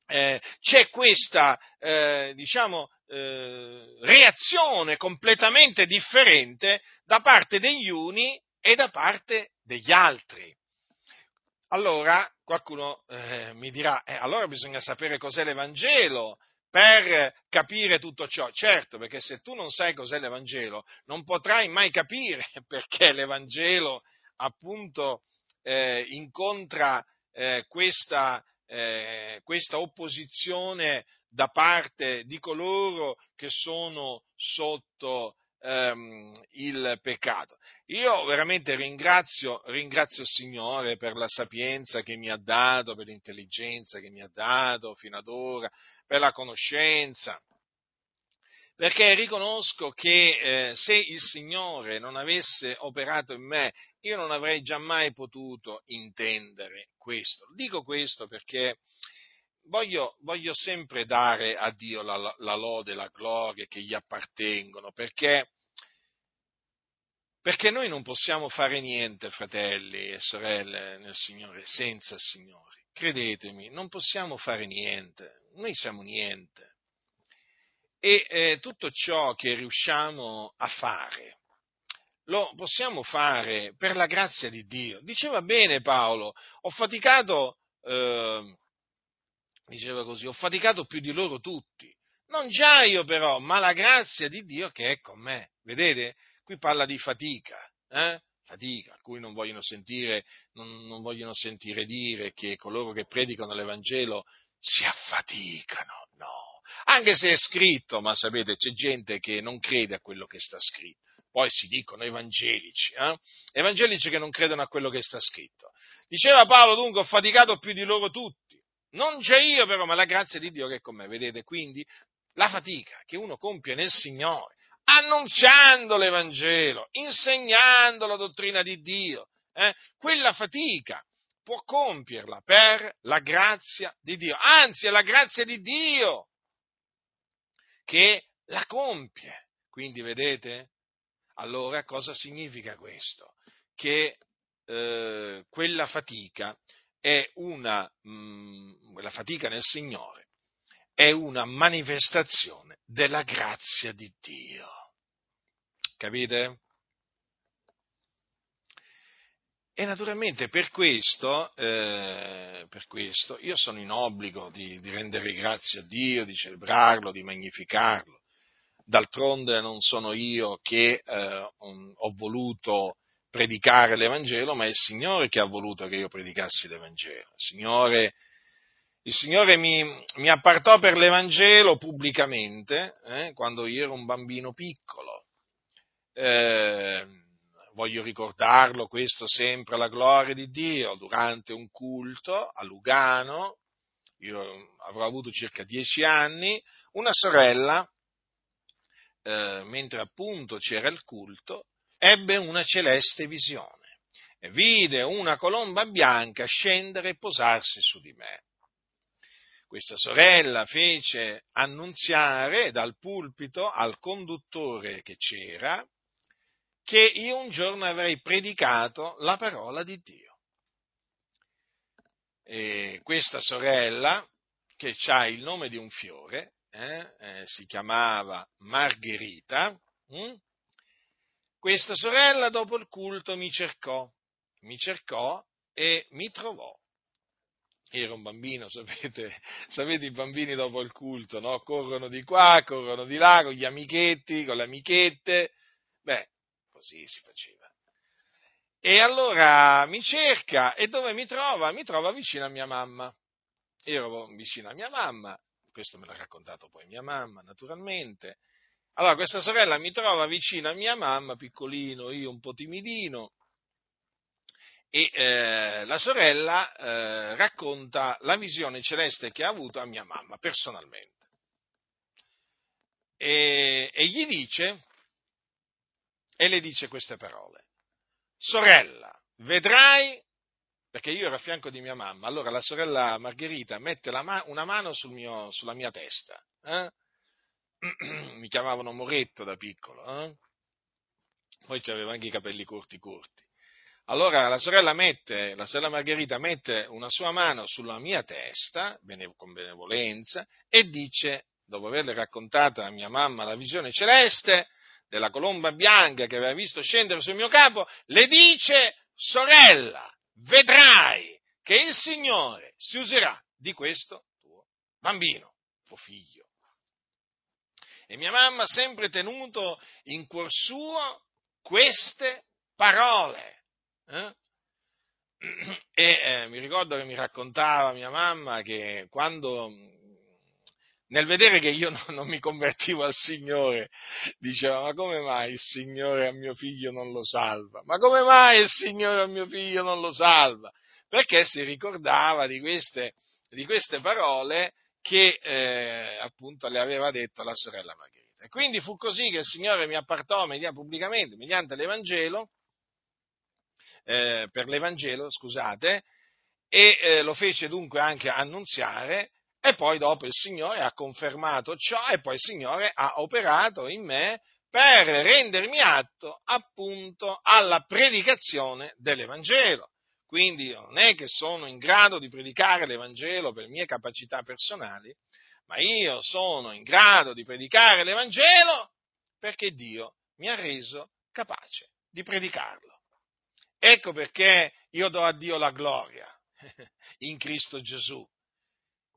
eh, c'è questa, eh, diciamo, eh, reazione completamente differente da parte degli uni e da parte degli altri. Allora qualcuno eh, mi dirà, eh, allora bisogna sapere cos'è l'Evangelo per capire tutto ciò. Certo, perché se tu non sai cos'è l'Evangelo, non potrai mai capire perché l'Evangelo appunto eh, incontra eh, questa, eh, questa opposizione da parte di coloro che sono sotto ehm, il peccato. Io veramente ringrazio, ringrazio il Signore per la sapienza che mi ha dato, per l'intelligenza che mi ha dato fino ad ora, per la conoscenza, perché riconosco che eh, se il Signore non avesse operato in me, io non avrei giammai potuto intendere questo. Dico questo perché voglio, voglio sempre dare a Dio la, la lode, la gloria che gli appartengono, perché, perché noi non possiamo fare niente, fratelli e sorelle nel Signore, senza il Signore. Credetemi, non possiamo fare niente, noi siamo niente. E eh, tutto ciò che riusciamo a fare, lo possiamo fare per la grazia di Dio. Diceva bene Paolo, ho faticato eh, diceva così, ho faticato più di loro tutti. Non già io però, ma la grazia di Dio che è con me. Vedete? Qui parla di fatica, eh? fatica, alcuni non vogliono sentire, non, non vogliono sentire dire che coloro che predicano l'Evangelo si affaticano, no. Anche se è scritto, ma sapete, c'è gente che non crede a quello che sta scritto. Poi si dicono evangelici, eh? evangelici che non credono a quello che sta scritto. Diceva Paolo dunque, ho faticato più di loro tutti non c'è io però, ma la grazia di Dio che è con me. Vedete, quindi la fatica che uno compie nel Signore, annunziando l'Evangelo, insegnando la dottrina di Dio, eh, quella fatica può compierla per la grazia di Dio. Anzi, è la grazia di Dio che la compie. Quindi, vedete? Allora, cosa significa questo? Che eh, quella fatica è una, mh, mm, la fatica nel Signore è una manifestazione della grazia di Dio. Capite? E naturalmente per questo, eh, per questo, io sono in obbligo di, di rendere grazie a Dio, di celebrarlo, di magnificarlo. D'altronde non sono io che eh, ho voluto predicare l'Evangelo, ma è il Signore che ha voluto che io predicassi l'Evangelo. Il Signore, il Signore mi, mi, appartò per l'Evangelo pubblicamente eh, quando io ero un bambino piccolo. Eh, voglio ricordarlo questo sempre alla gloria di Dio, durante un culto a Lugano, io avrò avuto circa dieci anni, una sorella, eh, mentre appunto c'era il culto, ebbe una celeste visione e vide una colomba bianca scendere e posarsi su di me. Questa sorella fece annunziare dal pulpito al conduttore che c'era che io un giorno avrei predicato la parola di Dio. E questa sorella, che ha il nome di un fiore, eh, eh, si chiamava Margherita, hm? Questa sorella dopo il culto mi cercò, mi cercò e mi trovò. Ero un bambino, sapete, sapete i bambini dopo il culto, no? Corrono di qua, corrono di là con gli amichetti, con le amichette. Beh, così si faceva. E allora mi cerca e dove mi trova? Mi trova vicino a mia mamma. Ero vicino a mia mamma, questo me l'ha raccontato poi mia mamma, naturalmente. Allora questa sorella mi trova vicino a mia mamma, piccolino, io un po' timidino, e eh, la sorella eh, racconta la visione celeste che ha avuto a mia mamma personalmente. E, e gli dice, e le dice queste parole, sorella, vedrai, perché io ero a fianco di mia mamma, allora la sorella Margherita mette ma- una mano sul mio, sulla mia testa, eh? mi chiamavano Moretto da piccolo, eh? poi c'aveva anche i capelli corti corti. Allora la sorella mette, la sorella Margherita mette una sua mano sulla mia testa, con benevolenza, e dice, dopo averle raccontata a mia mamma la visione celeste della colomba bianca che aveva visto scendere sul mio capo, le dice, sorella, vedrai che il Signore si userà di questo tuo bambino, tuo figlio. E mia mamma ha sempre tenuto in cuor suo queste parole. Eh? E eh, mi ricordo che mi raccontava mia mamma che quando, nel vedere che io non, non, mi convertivo al Signore, diceva, ma come mai il Signore a mio figlio non lo salva? Ma come mai il Signore a mio figlio non lo salva? Perché si ricordava di queste, di queste parole che eh, appunto le aveva detto la sorella Margherita. E quindi fu così che il Signore mi appartò pubblicamente, mediante l'Evangelo, eh, per l'Evangelo, scusate, e eh, lo fece dunque anche annunziare, e poi dopo il Signore ha confermato ciò e poi il Signore ha operato in me per rendermi atto appunto alla predicazione dell'Evangelo. Quindi non è che sono in grado di predicare l'Evangelo per mie capacità personali, ma io sono in grado di predicare l'Evangelo perché Dio mi ha reso capace di predicarlo. Ecco perché io do a Dio la gloria in Cristo Gesù.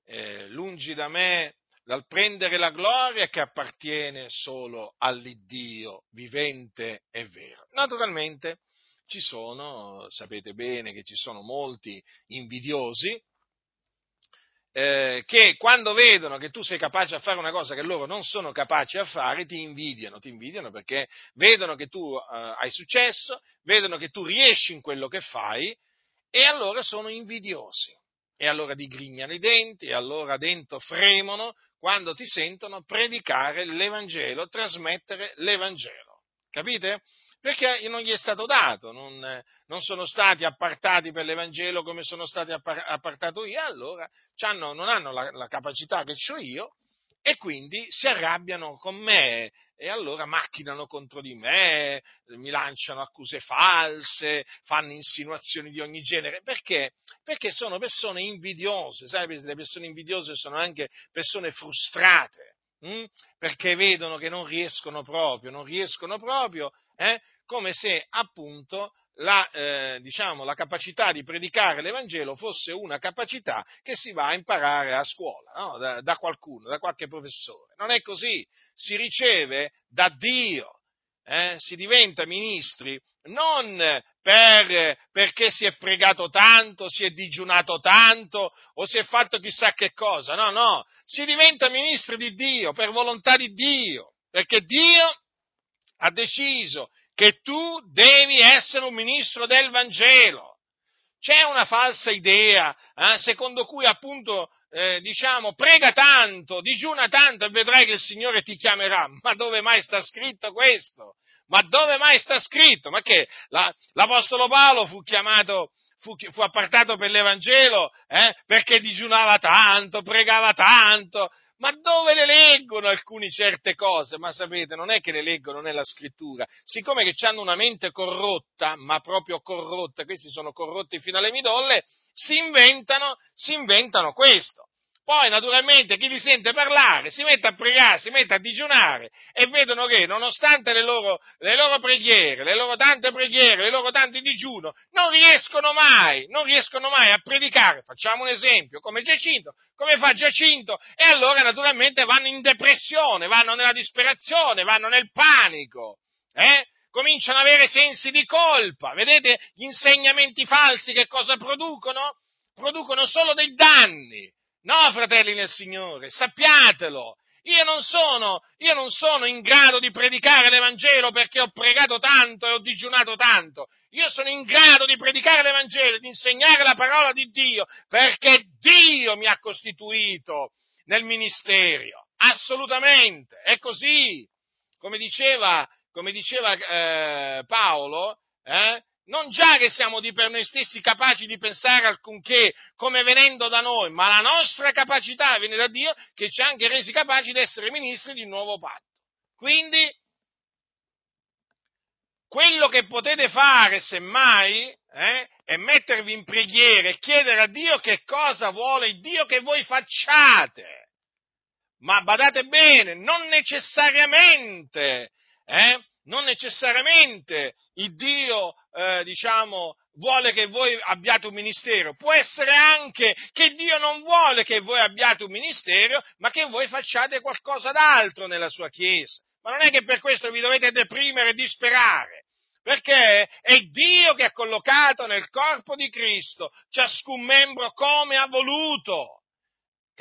Eh, lungi da me dal prendere la gloria che appartiene solo all'Iddio vivente e vero. Naturalmente ci sono, sapete bene che ci sono molti invidiosi, eh, che quando vedono che tu sei capace a fare una cosa che loro non sono capaci a fare, ti invidiano, ti invidiano perché vedono che tu eh, hai successo, vedono che tu riesci in quello che fai e allora sono invidiosi. E allora digrignano i denti, e allora dentro fremono quando ti sentono predicare l'Evangelo, trasmettere l'Evangelo. Capite? Perché non gli è stato dato, non, non sono stati appartati per l'Evangelo come sono stati appartato io, allora non hanno la, la capacità che ho io e quindi si arrabbiano con me e allora macchinano contro di me, mi lanciano accuse false, fanno insinuazioni di ogni genere. Perché? Perché sono persone invidiose, sai, le persone invidiose sono anche persone frustrate, hm? perché vedono che non riescono proprio, non riescono proprio eh? Come se appunto la, eh, diciamo, la, capacità di predicare l'Evangelo fosse una capacità che si va a imparare a scuola, no? da, da, qualcuno, da qualche professore. Non è così, si riceve da Dio. Eh? si diventa ministri non per, perché si è pregato tanto, si è digiunato tanto o si è fatto chissà che cosa, no, no, si diventa ministri di Dio per volontà di Dio, perché Dio ha deciso che tu devi essere un ministro del Vangelo. C'è una falsa idea eh, secondo cui appunto eh, diciamo prega tanto, digiuna tanto e vedrai che il Signore ti chiamerà. Ma dove mai sta scritto questo? Ma dove mai sta scritto? Ma che la, l'Apostolo Paolo fu chiamato, fu, fu appartato per l'Evangelo eh, perché digiunava tanto, pregava tanto, ma dove le leggono alcune certe cose? Ma sapete, non è che le leggono nella scrittura, siccome che hanno una mente corrotta, ma proprio corrotta, questi sono corrotti fino alle midolle, si inventano, si inventano questo. Poi naturalmente chi li sente parlare si mette a pregare, si mette a digiunare e vedono che nonostante le loro, le loro preghiere, le loro tante preghiere, le loro tanti digiuno, non riescono mai, non riescono mai a predicare. Facciamo un esempio, come Giacinto, come fa Giacinto? E allora naturalmente vanno in depressione, vanno nella disperazione, vanno nel panico. Eh? cominciano ad avere sensi di colpa. Vedete gli insegnamenti falsi che cosa producono? Producono solo dei danni. No, fratelli nel Signore, sappiatelo. Io non, sono, io non sono in grado di predicare l'Evangelo perché ho pregato tanto e ho digiunato tanto. Io sono in grado di predicare l'Evangelo, di insegnare la parola di Dio perché Dio mi ha costituito nel ministero. Assolutamente, è così. Come diceva, come diceva eh, Paolo, eh, non già che siamo di per noi stessi capaci di pensare alcunché come venendo da noi, ma la nostra capacità viene da Dio che ci ha anche resi capaci di essere ministri di un nuovo patto. Quindi, quello che potete fare, semmai, eh, è mettervi in preghiera e chiedere a Dio che cosa vuole Dio che voi facciate. ma badate bene, non necessariamente, eh, non necessariamente il Dio, eh, diciamo, vuole che voi abbiate un ministero, può essere anche che Dio non vuole che voi abbiate un ministero, ma che voi facciate qualcosa d'altro nella sua Chiesa. Ma non è che per questo vi dovete deprimere e disperare, perché è Dio che ha collocato nel corpo di Cristo ciascun membro come ha voluto.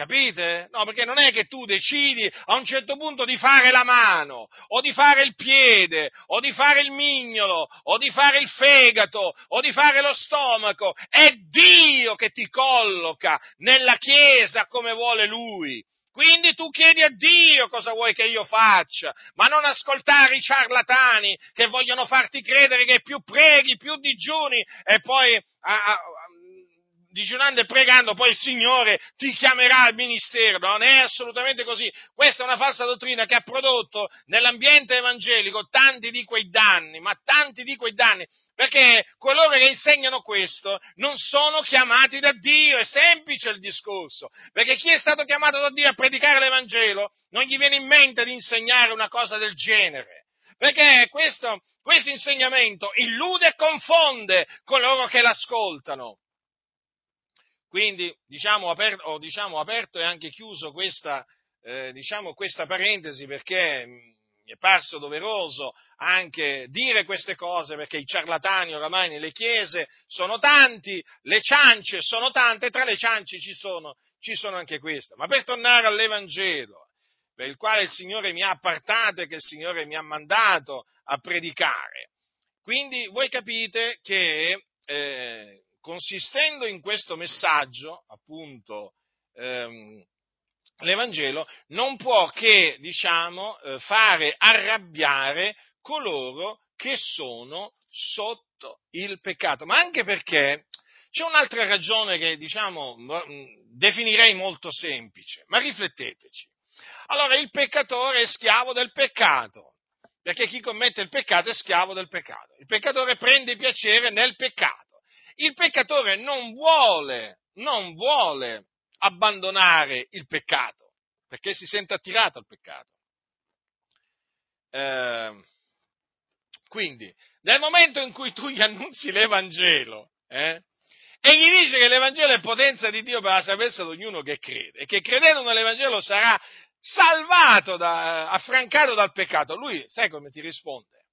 Capite? No, perché non è che tu decidi a un certo punto di fare la mano, o di fare il piede, o di fare il mignolo, o di fare il fegato, o di fare lo stomaco. È Dio che ti colloca nella Chiesa come vuole Lui. Quindi tu chiedi a Dio cosa vuoi che io faccia, ma non ascoltare i ciarlatani che vogliono farti credere che più preghi, più digiuni e poi a, a, digiunando e pregando, poi il Signore ti chiamerà al ministero. Non è assolutamente così. Questa è una falsa dottrina che ha prodotto nell'ambiente evangelico tanti di quei danni, ma tanti di quei danni, perché coloro che insegnano questo non sono chiamati da Dio, è semplice il discorso, perché chi è stato chiamato da Dio a predicare l'Evangelo non gli viene in mente di insegnare una cosa del genere perché questo, questo, insegnamento illude e confonde coloro che l'ascoltano. Quindi diciamo, aperto, ho diciamo, aperto e anche chiuso questa, eh, diciamo, questa parentesi perché mi è parso doveroso anche dire queste cose perché i ciarlatani oramai nelle chiese sono tanti, le ciance sono tante e tra le ciance ci sono, ci sono anche queste. Ma per tornare all'Evangelo, per il quale il Signore mi ha appartato e che il Signore mi ha mandato a predicare, quindi voi capite che eh, consistendo in questo messaggio, appunto, ehm, l'Evangelo non può che, diciamo, eh, fare arrabbiare coloro che sono sotto il peccato, ma anche perché c'è un'altra ragione che, diciamo, definirei molto semplice, ma rifletteteci. Allora, il peccatore è schiavo del peccato, perché chi commette il peccato è schiavo del peccato. Il peccatore prende piacere nel peccato il peccatore non vuole, non vuole abbandonare il peccato, perché si sente attirato al peccato. Eh, quindi, nel momento in cui tu gli annunzi l'Evangelo, eh, e gli dice che l'Evangelo è potenza di Dio per la salvezza di ognuno che crede, e che credendo nell'Evangelo sarà salvato, da, affrancato dal peccato, lui, sai come ti risponde?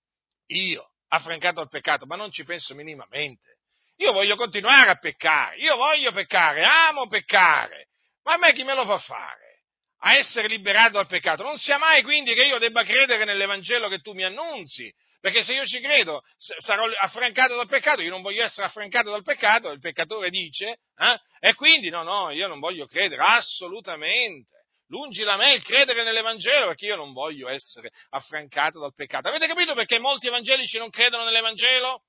Io, affrancato dal peccato, ma non ci penso minimamente. Io voglio continuare a peccare, io voglio peccare, amo peccare, ma a me chi me lo fa fare? A essere liberato dal peccato. Non sia mai quindi che io debba credere nell'Evangelo che tu mi annunzi, perché se io ci credo sarò affrancato dal peccato, io non voglio essere affrancato dal peccato, il peccatore dice, eh? e quindi no, no, io non voglio credere, assolutamente. Lungi da me il credere nell'Evangelo perché io non voglio essere affrancato dal peccato. Avete capito perché molti evangelici non credono nell'Evangelo?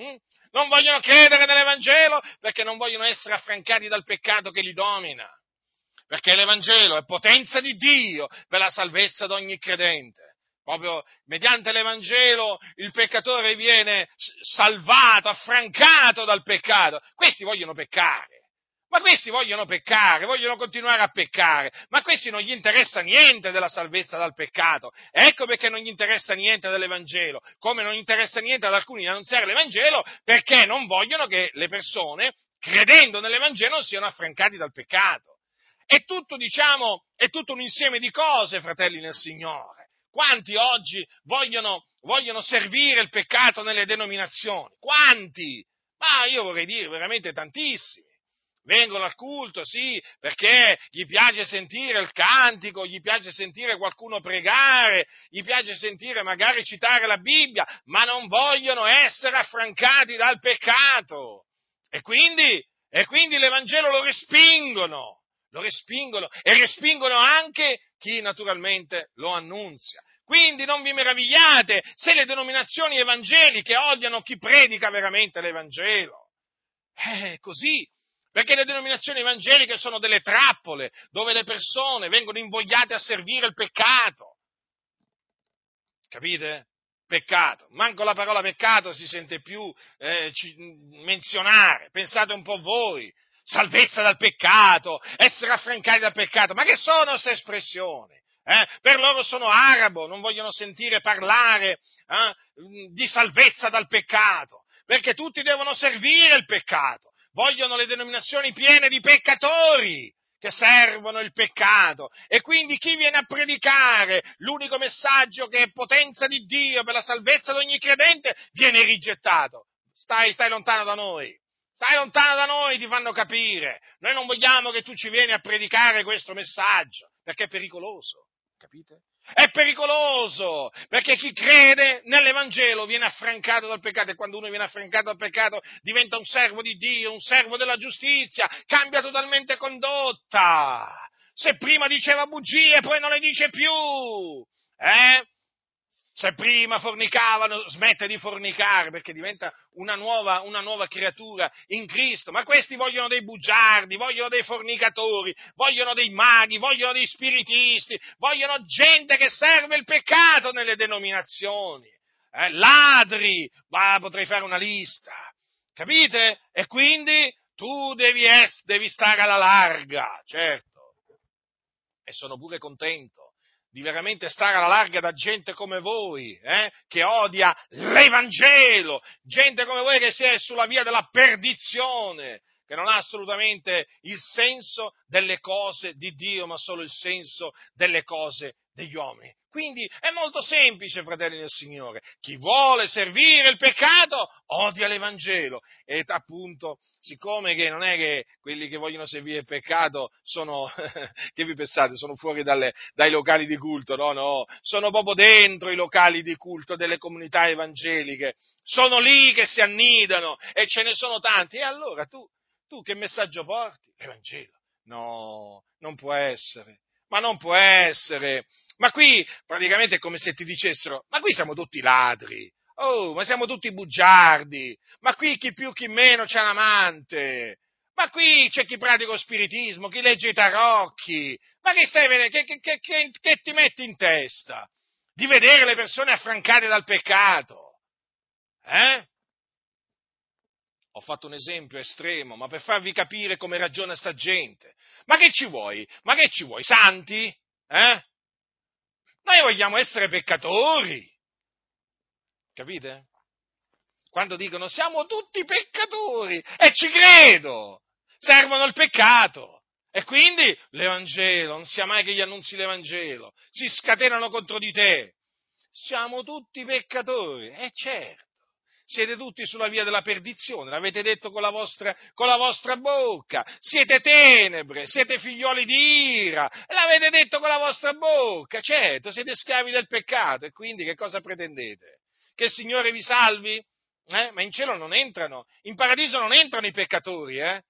Mm? Non vogliono credere nell'Evangelo perché non vogliono essere affrancati dal peccato che li domina. Perché l'Evangelo è potenza di Dio per la salvezza di ogni credente. Proprio mediante l'Evangelo il peccatore viene salvato, affrancato dal peccato. Questi vogliono peccare. Ma questi vogliono peccare, vogliono continuare a peccare, ma a questi non gli interessa niente della salvezza dal peccato. Ecco perché non gli interessa niente dell'Evangelo, come non interessa niente ad alcuni di annunziare l'Evangelo, perché non vogliono che le persone, credendo nell'Evangelo, siano affrancati dal peccato. È tutto, diciamo, è tutto un insieme di cose, fratelli nel Signore. Quanti oggi vogliono, vogliono servire il peccato nelle denominazioni? Quanti? Ma io vorrei dire veramente tantissimi vengono al culto, sì, perché gli piace sentire il cantico, gli piace sentire qualcuno pregare, gli piace sentire magari citare la Bibbia, ma non vogliono essere affrancati dal peccato. E quindi, e quindi l'Evangelo lo respingono, lo respingono e respingono anche chi naturalmente lo annunzia. Quindi non vi meravigliate se le denominazioni evangeliche odiano chi predica veramente l'Evangelo. È così, perché le denominazioni evangeliche sono delle trappole dove le persone vengono invogliate a servire il peccato. Capite? Peccato. Manco la parola peccato si sente più eh, menzionare. Pensate un po' voi. salvezza dal peccato, essere affrancati dal peccato. Ma che sono queste espressioni? Eh? Per loro sono arabo, non vogliono sentire parlare eh, di salvezza dal peccato, perché tutti devono servire il peccato, vogliono le denominazioni piene di peccatori che servono il peccato e quindi chi viene a predicare l'unico messaggio che è potenza di Dio per la salvezza di ogni credente viene rigettato. Stai, stai lontano da noi. Stai lontano da noi, ti fanno capire. Noi non vogliamo che tu ci vieni a predicare questo messaggio, perché è pericoloso. Capite? È pericoloso, perché chi crede nell'Evangelo viene affrancato dal peccato e quando uno viene affrancato dal peccato diventa un servo di Dio, un servo della giustizia, cambia totalmente condotta. Se prima diceva bugie, poi non le dice più. Eh? Se prima fornicavano, smette di fornicare perché diventa una nuova, una nuova, creatura in Cristo. Ma questi vogliono dei bugiardi, vogliono dei fornicatori, vogliono dei maghi, vogliono dei spiritisti, vogliono gente che serve il peccato nelle denominazioni. Eh, ladri, ma potrei fare una lista. Capite? E quindi tu devi, es- devi stare alla larga, certo. E sono pure contento di veramente stare alla larga da gente come voi, eh, che odia l'Evangelo, gente come voi che si è sulla via della perdizione, che non ha assolutamente il senso delle cose di Dio, ma solo il senso delle cose degli uomini. Quindi è molto semplice, fratelli del Signore. Chi vuole servire il peccato odia l'Evangelo. E appunto, siccome che non è che quelli che vogliono servire il peccato sono, che vi pensate, sono fuori dalle, dai locali di culto, no, no, sono proprio dentro i locali di culto delle comunità evangeliche. Sono lì che si annidano e ce ne sono tanti. E allora tu, tu che messaggio porti? L'Evangelo. No, non può essere. Ma non può essere. Ma qui praticamente è come se ti dicessero, ma qui siamo tutti ladri, oh, ma siamo tutti bugiardi, ma qui chi più chi meno c'è un amante, ma qui c'è chi pratica lo spiritismo, chi legge i tarocchi, ma che, stai, che, che, che, che ti metti in testa? Di vedere le persone affrancate dal peccato, eh? Ho fatto un esempio estremo, ma per farvi capire come ragiona sta gente. Ma che ci vuoi? Ma che ci vuoi? Santi? Eh? Noi vogliamo essere peccatori. Capite? Quando dicono siamo tutti peccatori e ci credo, servono il peccato. E quindi l'Evangelo, non sia mai che gli annunzi l'Evangelo, si scatenano contro di te. Siamo tutti peccatori, eh certo siete tutti sulla via della perdizione, l'avete detto con la, vostra, con la vostra bocca, siete tenebre, siete figlioli di ira, l'avete detto con la vostra bocca, certo, siete schiavi del peccato e quindi che cosa pretendete? Che il Signore vi salvi? Eh? Ma in cielo non entrano, in paradiso non entrano i peccatori, eh?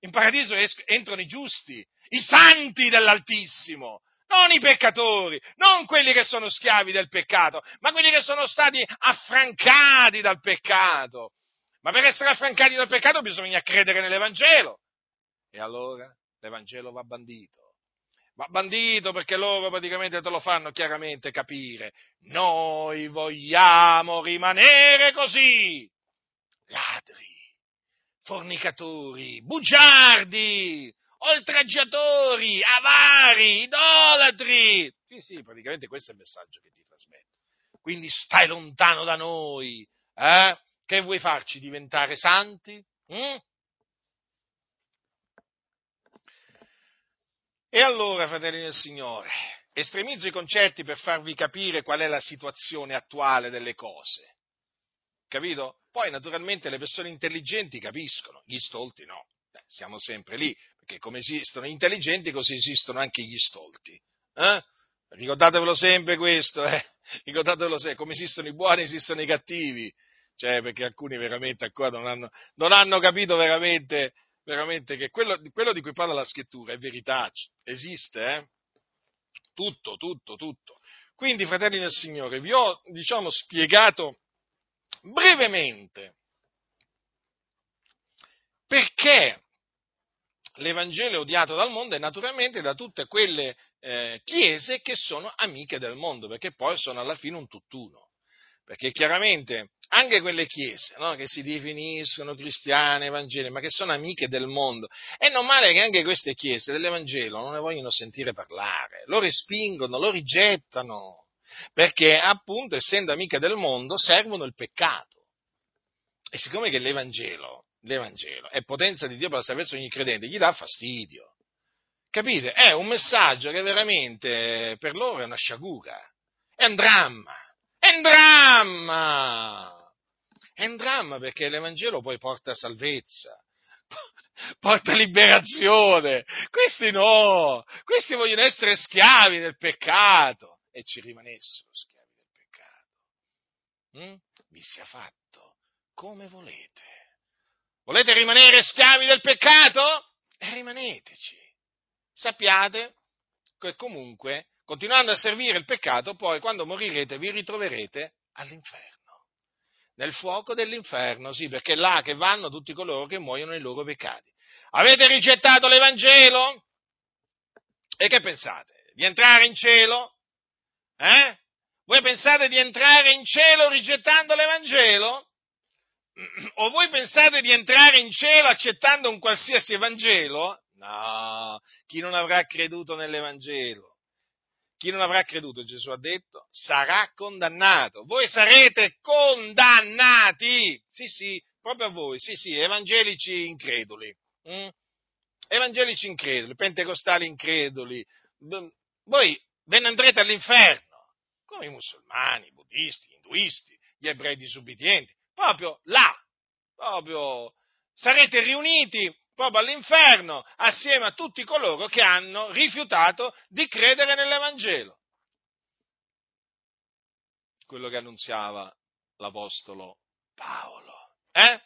in paradiso es- entrano i giusti, i santi dell'Altissimo, non i peccatori, non quelli che sono schiavi del peccato, ma quelli che sono stati affrancati dal peccato. Ma per essere affrancati dal peccato bisogna credere nell'Evangelo. E allora l'Evangelo va bandito. Va bandito perché loro praticamente te lo fanno chiaramente capire. Noi vogliamo rimanere così. Ladri, fornicatori, bugiardi, oltraggiatori, avari, idolatri. Sì, sì, praticamente questo è il messaggio che ti trasmetto. Quindi stai lontano da noi. Eh? Che vuoi farci diventare santi? Mm? E allora, fratelli del Signore, estremizzo i concetti per farvi capire qual è la situazione attuale delle cose. Capito? Poi naturalmente le persone intelligenti capiscono, gli stolti no. Beh, siamo sempre lì, perché come esistono gli intelligenti, così esistono anche gli stolti. Eh? Ricordatevelo sempre questo, eh? ricordatevelo sempre, come esistono i buoni esistono i cattivi, cioè perché alcuni veramente ancora non hanno, non hanno capito veramente, veramente che quello, quello, di cui parla la scrittura è verità, esiste, eh? tutto, tutto, tutto. Quindi, fratelli del Signore, vi ho, diciamo, spiegato brevemente perché l'Evangelo è odiato dal mondo e naturalmente da tutte quelle eh, chiese che sono amiche del mondo, perché poi sono alla fine un tutt'uno. Perché chiaramente anche quelle chiese no, che si definiscono cristiane, evangeliche, ma che sono amiche del mondo, è normale che anche queste chiese dell'Evangelo non ne vogliono sentire parlare, lo respingono, lo rigettano, perché appunto essendo amiche del mondo servono il peccato. E siccome che l'Evangelo, l'Evangelo è potenza di Dio per la salvezza di ogni credente, gli dà fastidio. Capite? È un messaggio che veramente per loro è una sciagura, è un dramma, è un dramma! È un dramma perché l'Evangelo poi porta salvezza, porta liberazione. Questi no, questi vogliono essere schiavi del peccato e ci rimanessero schiavi del peccato. Mm? Vi sia fatto come volete. Volete rimanere schiavi del peccato? E rimaneteci. Sappiate che comunque, continuando a servire il peccato, poi quando morirete vi ritroverete all'inferno nel fuoco dell'inferno, sì, perché è là che vanno tutti coloro che muoiono nei loro peccati. Avete rigettato l'Evangelo? E che pensate? Di entrare in cielo? Eh? Voi pensate di entrare in cielo rigettando l'Evangelo? O voi pensate di entrare in cielo accettando un qualsiasi Evangelo? No, chi non avrà creduto nell'Evangelo chi non avrà creduto, Gesù ha detto, sarà condannato. Voi sarete condannati. Sì, sì, proprio a voi, sì, sì, evangelici increduli. Mm? Evangelici increduli, pentecostali increduli. Voi ve ne andrete all'inferno, come i musulmani, i buddisti, gli induisti, gli ebrei disubbidienti. Proprio là, proprio sarete riuniti proprio all'inferno, assieme a tutti coloro che hanno rifiutato di credere nell'Evangelo. Quello che annunziava l'Apostolo Paolo. Eh?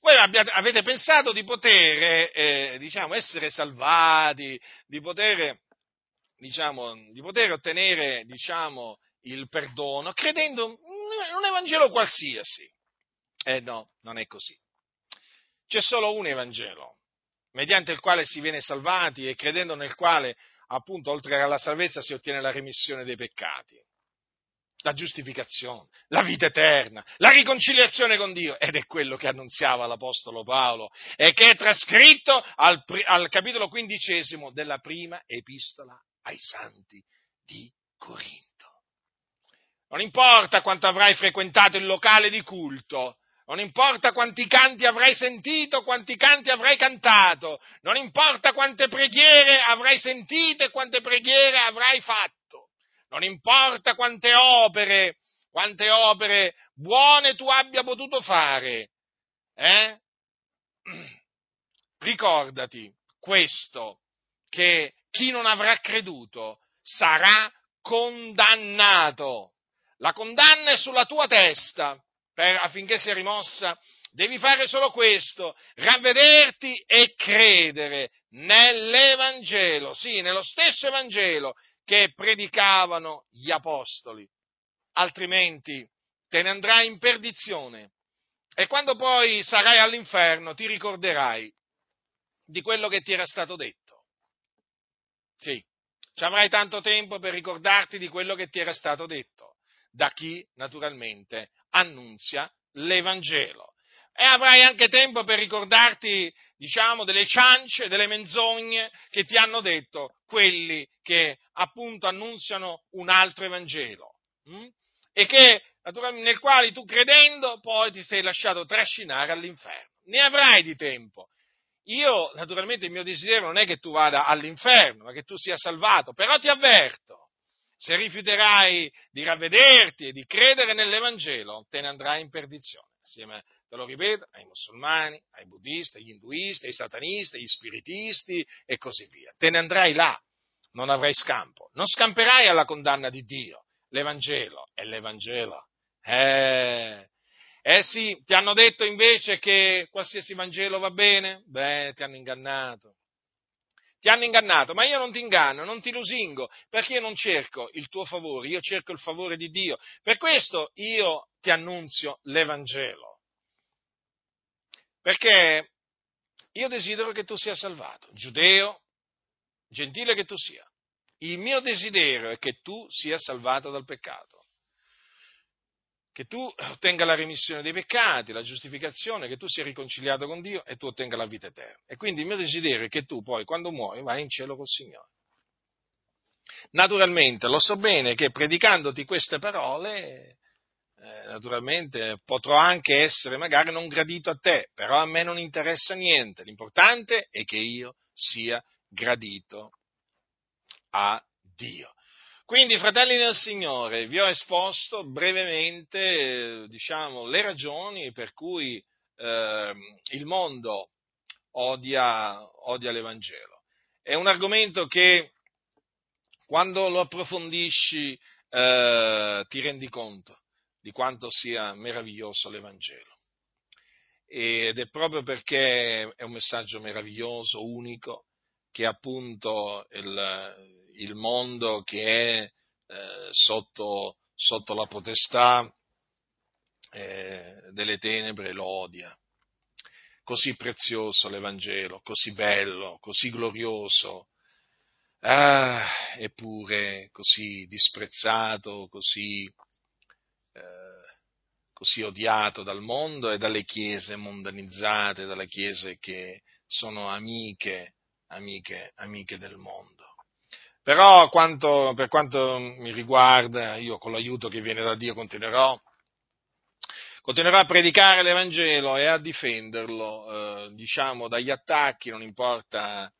Voi abbiate, avete pensato di poter, eh, diciamo, essere salvati, di poter, diciamo, di poter ottenere, diciamo, il perdono credendo un Evangelo qualsiasi. Eh no, non è così. C'è solo un Evangelo, mediante il quale si viene salvati e credendo nel quale, appunto, oltre alla salvezza si ottiene la remissione dei peccati, la giustificazione, la vita eterna, la riconciliazione con Dio. Ed è quello che annunziava l'Apostolo Paolo e che è trascritto al, al capitolo quindicesimo della prima epistola ai santi di Corinto. Non importa quanto avrai frequentato il locale di culto, non importa quanti canti avrai sentito, quanti canti avrai cantato, non importa quante preghiere avrai sentito e quante preghiere avrai fatto, non importa quante opere, quante opere buone tu abbia potuto fare, eh? Ricordati questo, che chi non avrà creduto sarà condannato. La condanna è sulla tua testa, per, affinché sia rimossa, devi fare solo questo, ravvederti e credere nell'Evangelo, sì, nello stesso Evangelo che predicavano gli Apostoli, altrimenti te ne andrai in perdizione. E quando poi sarai all'inferno ti ricorderai di quello che ti era stato detto. Sì, ci avrai tanto tempo per ricordarti di quello che ti era stato detto, da chi naturalmente annunzia l'Evangelo. E avrai anche tempo per ricordarti, diciamo, delle ciance, delle menzogne che ti hanno detto quelli che appunto annunziano un altro Evangelo. Hm? E che, nel quale tu credendo poi ti sei lasciato trascinare all'inferno. Ne avrai di tempo. Io, naturalmente, il mio desiderio non è che tu vada all'inferno, ma che tu sia salvato, però ti avverto se rifiuterai di ravvederti e di credere nell'Evangelo, te ne andrai in perdizione, assieme, te lo ripeto, ai musulmani, ai buddisti, agli induisti, ai satanisti, agli spiritisti e così via. Te ne andrai là, non avrai scampo, non scamperai alla condanna di Dio. L'Evangelo è l'Evangelo. Eh, eh sì, ti hanno detto invece che qualsiasi Vangelo va bene? Beh, ti hanno ingannato ti hanno ingannato, ma io non ti inganno, non ti lusingo, perché io non cerco il tuo favore, io cerco il favore di Dio. Per questo io ti annunzio l'Evangelo. Perché io desidero che tu sia salvato, giudeo, gentile che tu sia. Il mio desiderio è che tu sia salvato dal peccato. Che tu ottenga la remissione dei peccati, la giustificazione, che tu sia riconciliato con Dio e tu ottenga la vita eterna. E quindi il mio desiderio è che tu poi, quando muori, vai in cielo col Signore. Naturalmente, lo so bene che predicandoti queste parole, eh, naturalmente potrò anche essere magari non gradito a te, però a me non interessa niente. L'importante è che io sia gradito a Dio. Quindi, fratelli del Signore, vi ho esposto brevemente, diciamo, le ragioni per cui eh, il mondo odia, odia l'Evangelo. È un argomento che quando lo approfondisci eh, ti rendi conto di quanto sia meraviglioso l'Evangelo. Ed è proprio perché è un messaggio meraviglioso, unico, che appunto il, il mondo che è eh, sotto, sotto, la potestà eh, delle tenebre lo odia. Così prezioso l'Evangelo, così bello, così glorioso, ah, eppure così disprezzato, così, eh, così odiato dal mondo e dalle chiese mondanizzate, dalle chiese che sono amiche, amiche, amiche del mondo. Però quanto, per quanto mi riguarda, io con l'aiuto che viene da Dio continuerò, continuerò a predicare l'Evangelo e a difenderlo, eh, diciamo, dagli attacchi, non importa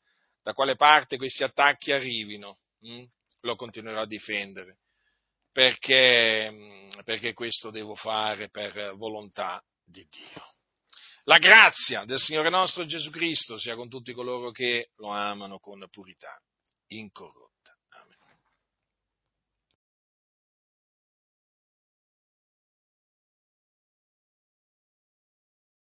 da quale parte questi attacchi arrivino, hm? lo continuerò a difendere, perché, mm, perché questo devo fare per volontà di Dio. La grazia del Signore nostro Gesù Cristo sia con tutti coloro che lo amano con purità incorrotta.